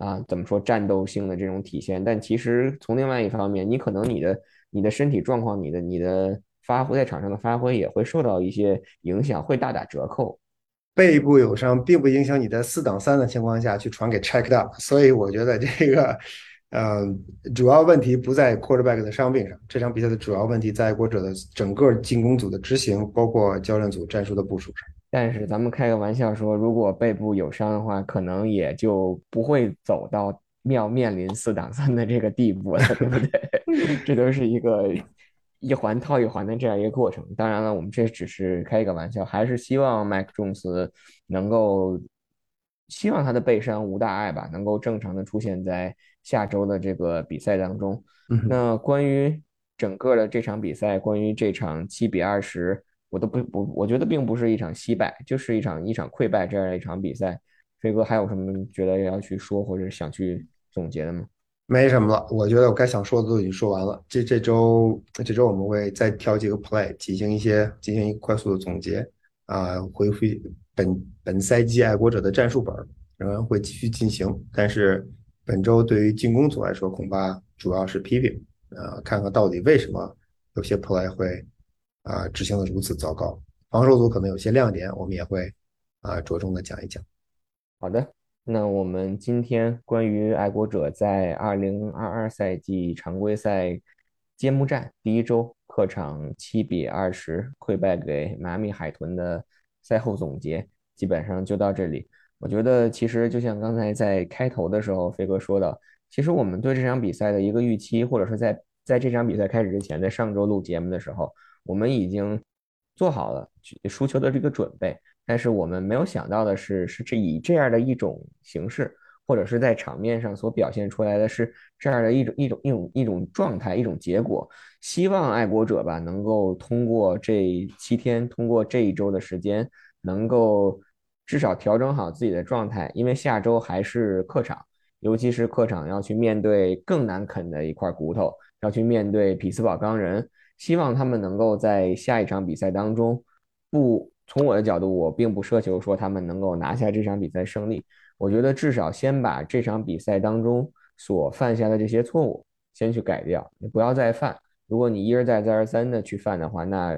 S1: 啊，怎么说战斗性的这种体现。但其实从另外一方面，你可能你的你的身体状况，你的你的发挥在场上的发挥也会受到一些影响，会大打折扣。
S3: 背部有伤并不影响你在四挡三的情况下去传给 check d up，所以我觉得这个，呃，主要问题不在 quarterback 的伤病上，这场比赛的主要问题在国者的整个进攻组的执行，包括教练组战术的部署上。
S1: 但是咱们开个玩笑说，如果背部有伤的话，可能也就不会走到要面临四挡三的这个地步了，对不对？这都是一个。一环套一环的这样一个过程，当然了，我们这只是开一个玩笑，还是希望麦克琼斯能够，希望他的背伤无大碍吧，能够正常的出现在下周的这个比赛当中。那关于整个的这场比赛，关于这场七比二十，我都不不，我觉得并不是一场惜败，就是一场一场溃败这样的一场比赛。飞哥还有什么觉得要去说或者想去总结的吗？
S3: 没什么了，我觉得我该想说的都已经说完了。这这周这周我们会再挑几个 play 进行一些进行一个快速的总结啊，回复本本赛季爱国者的战术本仍然会继续进行，但是本周对于进攻组来说，恐怕主要是批评啊，看看到底为什么有些 play 会啊执行的如此糟糕，防守组可能有些亮点，我们也会啊着重的讲一讲。
S1: 好的。那我们今天关于爱国者在二零二二赛季常规赛揭幕战第一周客场七比二十溃败给迈阿密海豚的赛后总结，基本上就到这里。我觉得其实就像刚才在开头的时候飞哥说的，其实我们对这场比赛的一个预期，或者说在在这场比赛开始之前，在上周录节目的时候，我们已经做好了输球的这个准备。但是我们没有想到的是，是这以这样的一种形式，或者是在场面上所表现出来的是这样的一种一种一种一种状态，一种结果。希望爱国者吧，能够通过这七天，通过这一周的时间，能够至少调整好自己的状态，因为下周还是客场，尤其是客场要去面对更难啃的一块骨头，要去面对匹兹堡钢人。希望他们能够在下一场比赛当中不。从我的角度，我并不奢求说他们能够拿下这场比赛胜利。我觉得至少先把这场比赛当中所犯下的这些错误先去改掉，你不要再犯。如果你一而再、再而三的去犯的话，那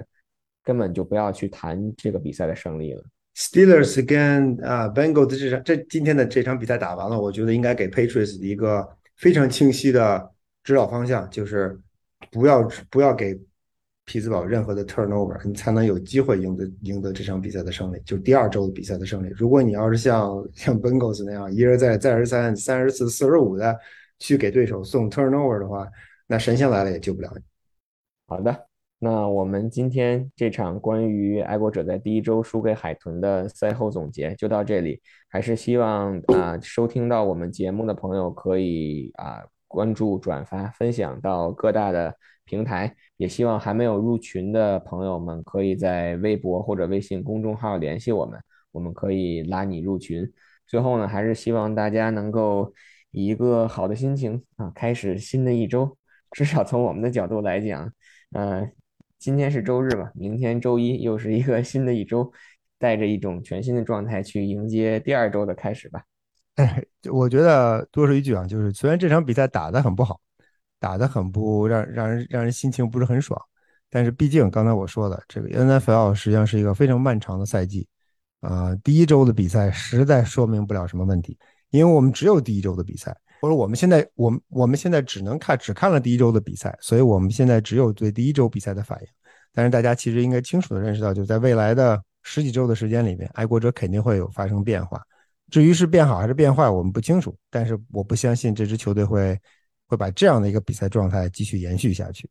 S1: 根本就不要去谈这个比赛的胜利了。
S3: Steelers 跟啊 Bengals 这场这今天的这场比赛打完了，我觉得应该给 Patriots 一个非常清晰的指导方向，就是不要不要给。匹兹堡任何的 turnover，你才能有机会赢得赢得这场比赛的胜利，就第二周的比赛的胜利。如果你要是像像 Bengals 那样一而再再而三三十四四十五的去给对手送 turnover 的话，那神仙来了也救不了你。
S1: 好的，那我们今天这场关于爱国者在第一周输给海豚的赛后总结就到这里。还是希望啊，收听到我们节目的朋友可以啊关注、转发、分享到各大的。平台也希望还没有入群的朋友们，可以在微博或者微信公众号联系我们，我们可以拉你入群。最后呢，还是希望大家能够以一个好的心情啊，开始新的一周。至少从我们的角度来讲，呃，今天是周日嘛，明天周一又是一个新的一周，带着一种全新的状态去迎接第二周的开始吧。
S2: 哎，我觉得多说一句啊，就是虽然这场比赛打得很不好。打得很不让让人让人心情不是很爽，但是毕竟刚才我说的这个 NFL 实际上是一个非常漫长的赛季，啊，第一周的比赛实在说明不了什么问题，因为我们只有第一周的比赛，或者我们现在我们我们现在只能看只看了第一周的比赛，所以我们现在只有对第一周比赛的反应。但是大家其实应该清楚的认识到，就在未来的十几周的时间里面，爱国者肯定会有发生变化。至于是变好还是变坏，我们不清楚，但是我不相信这支球队会。会把这样的一个比赛状态继续延续下去，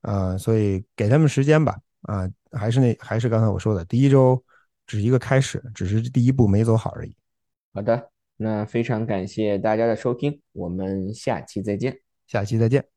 S2: 啊，所以给他们时间吧，啊，还是那还是刚才我说的，第一周只是一个开始，只是第一步没走好而已。
S1: 好的，那非常感谢大家的收听，我们下期再见，
S2: 下期再见。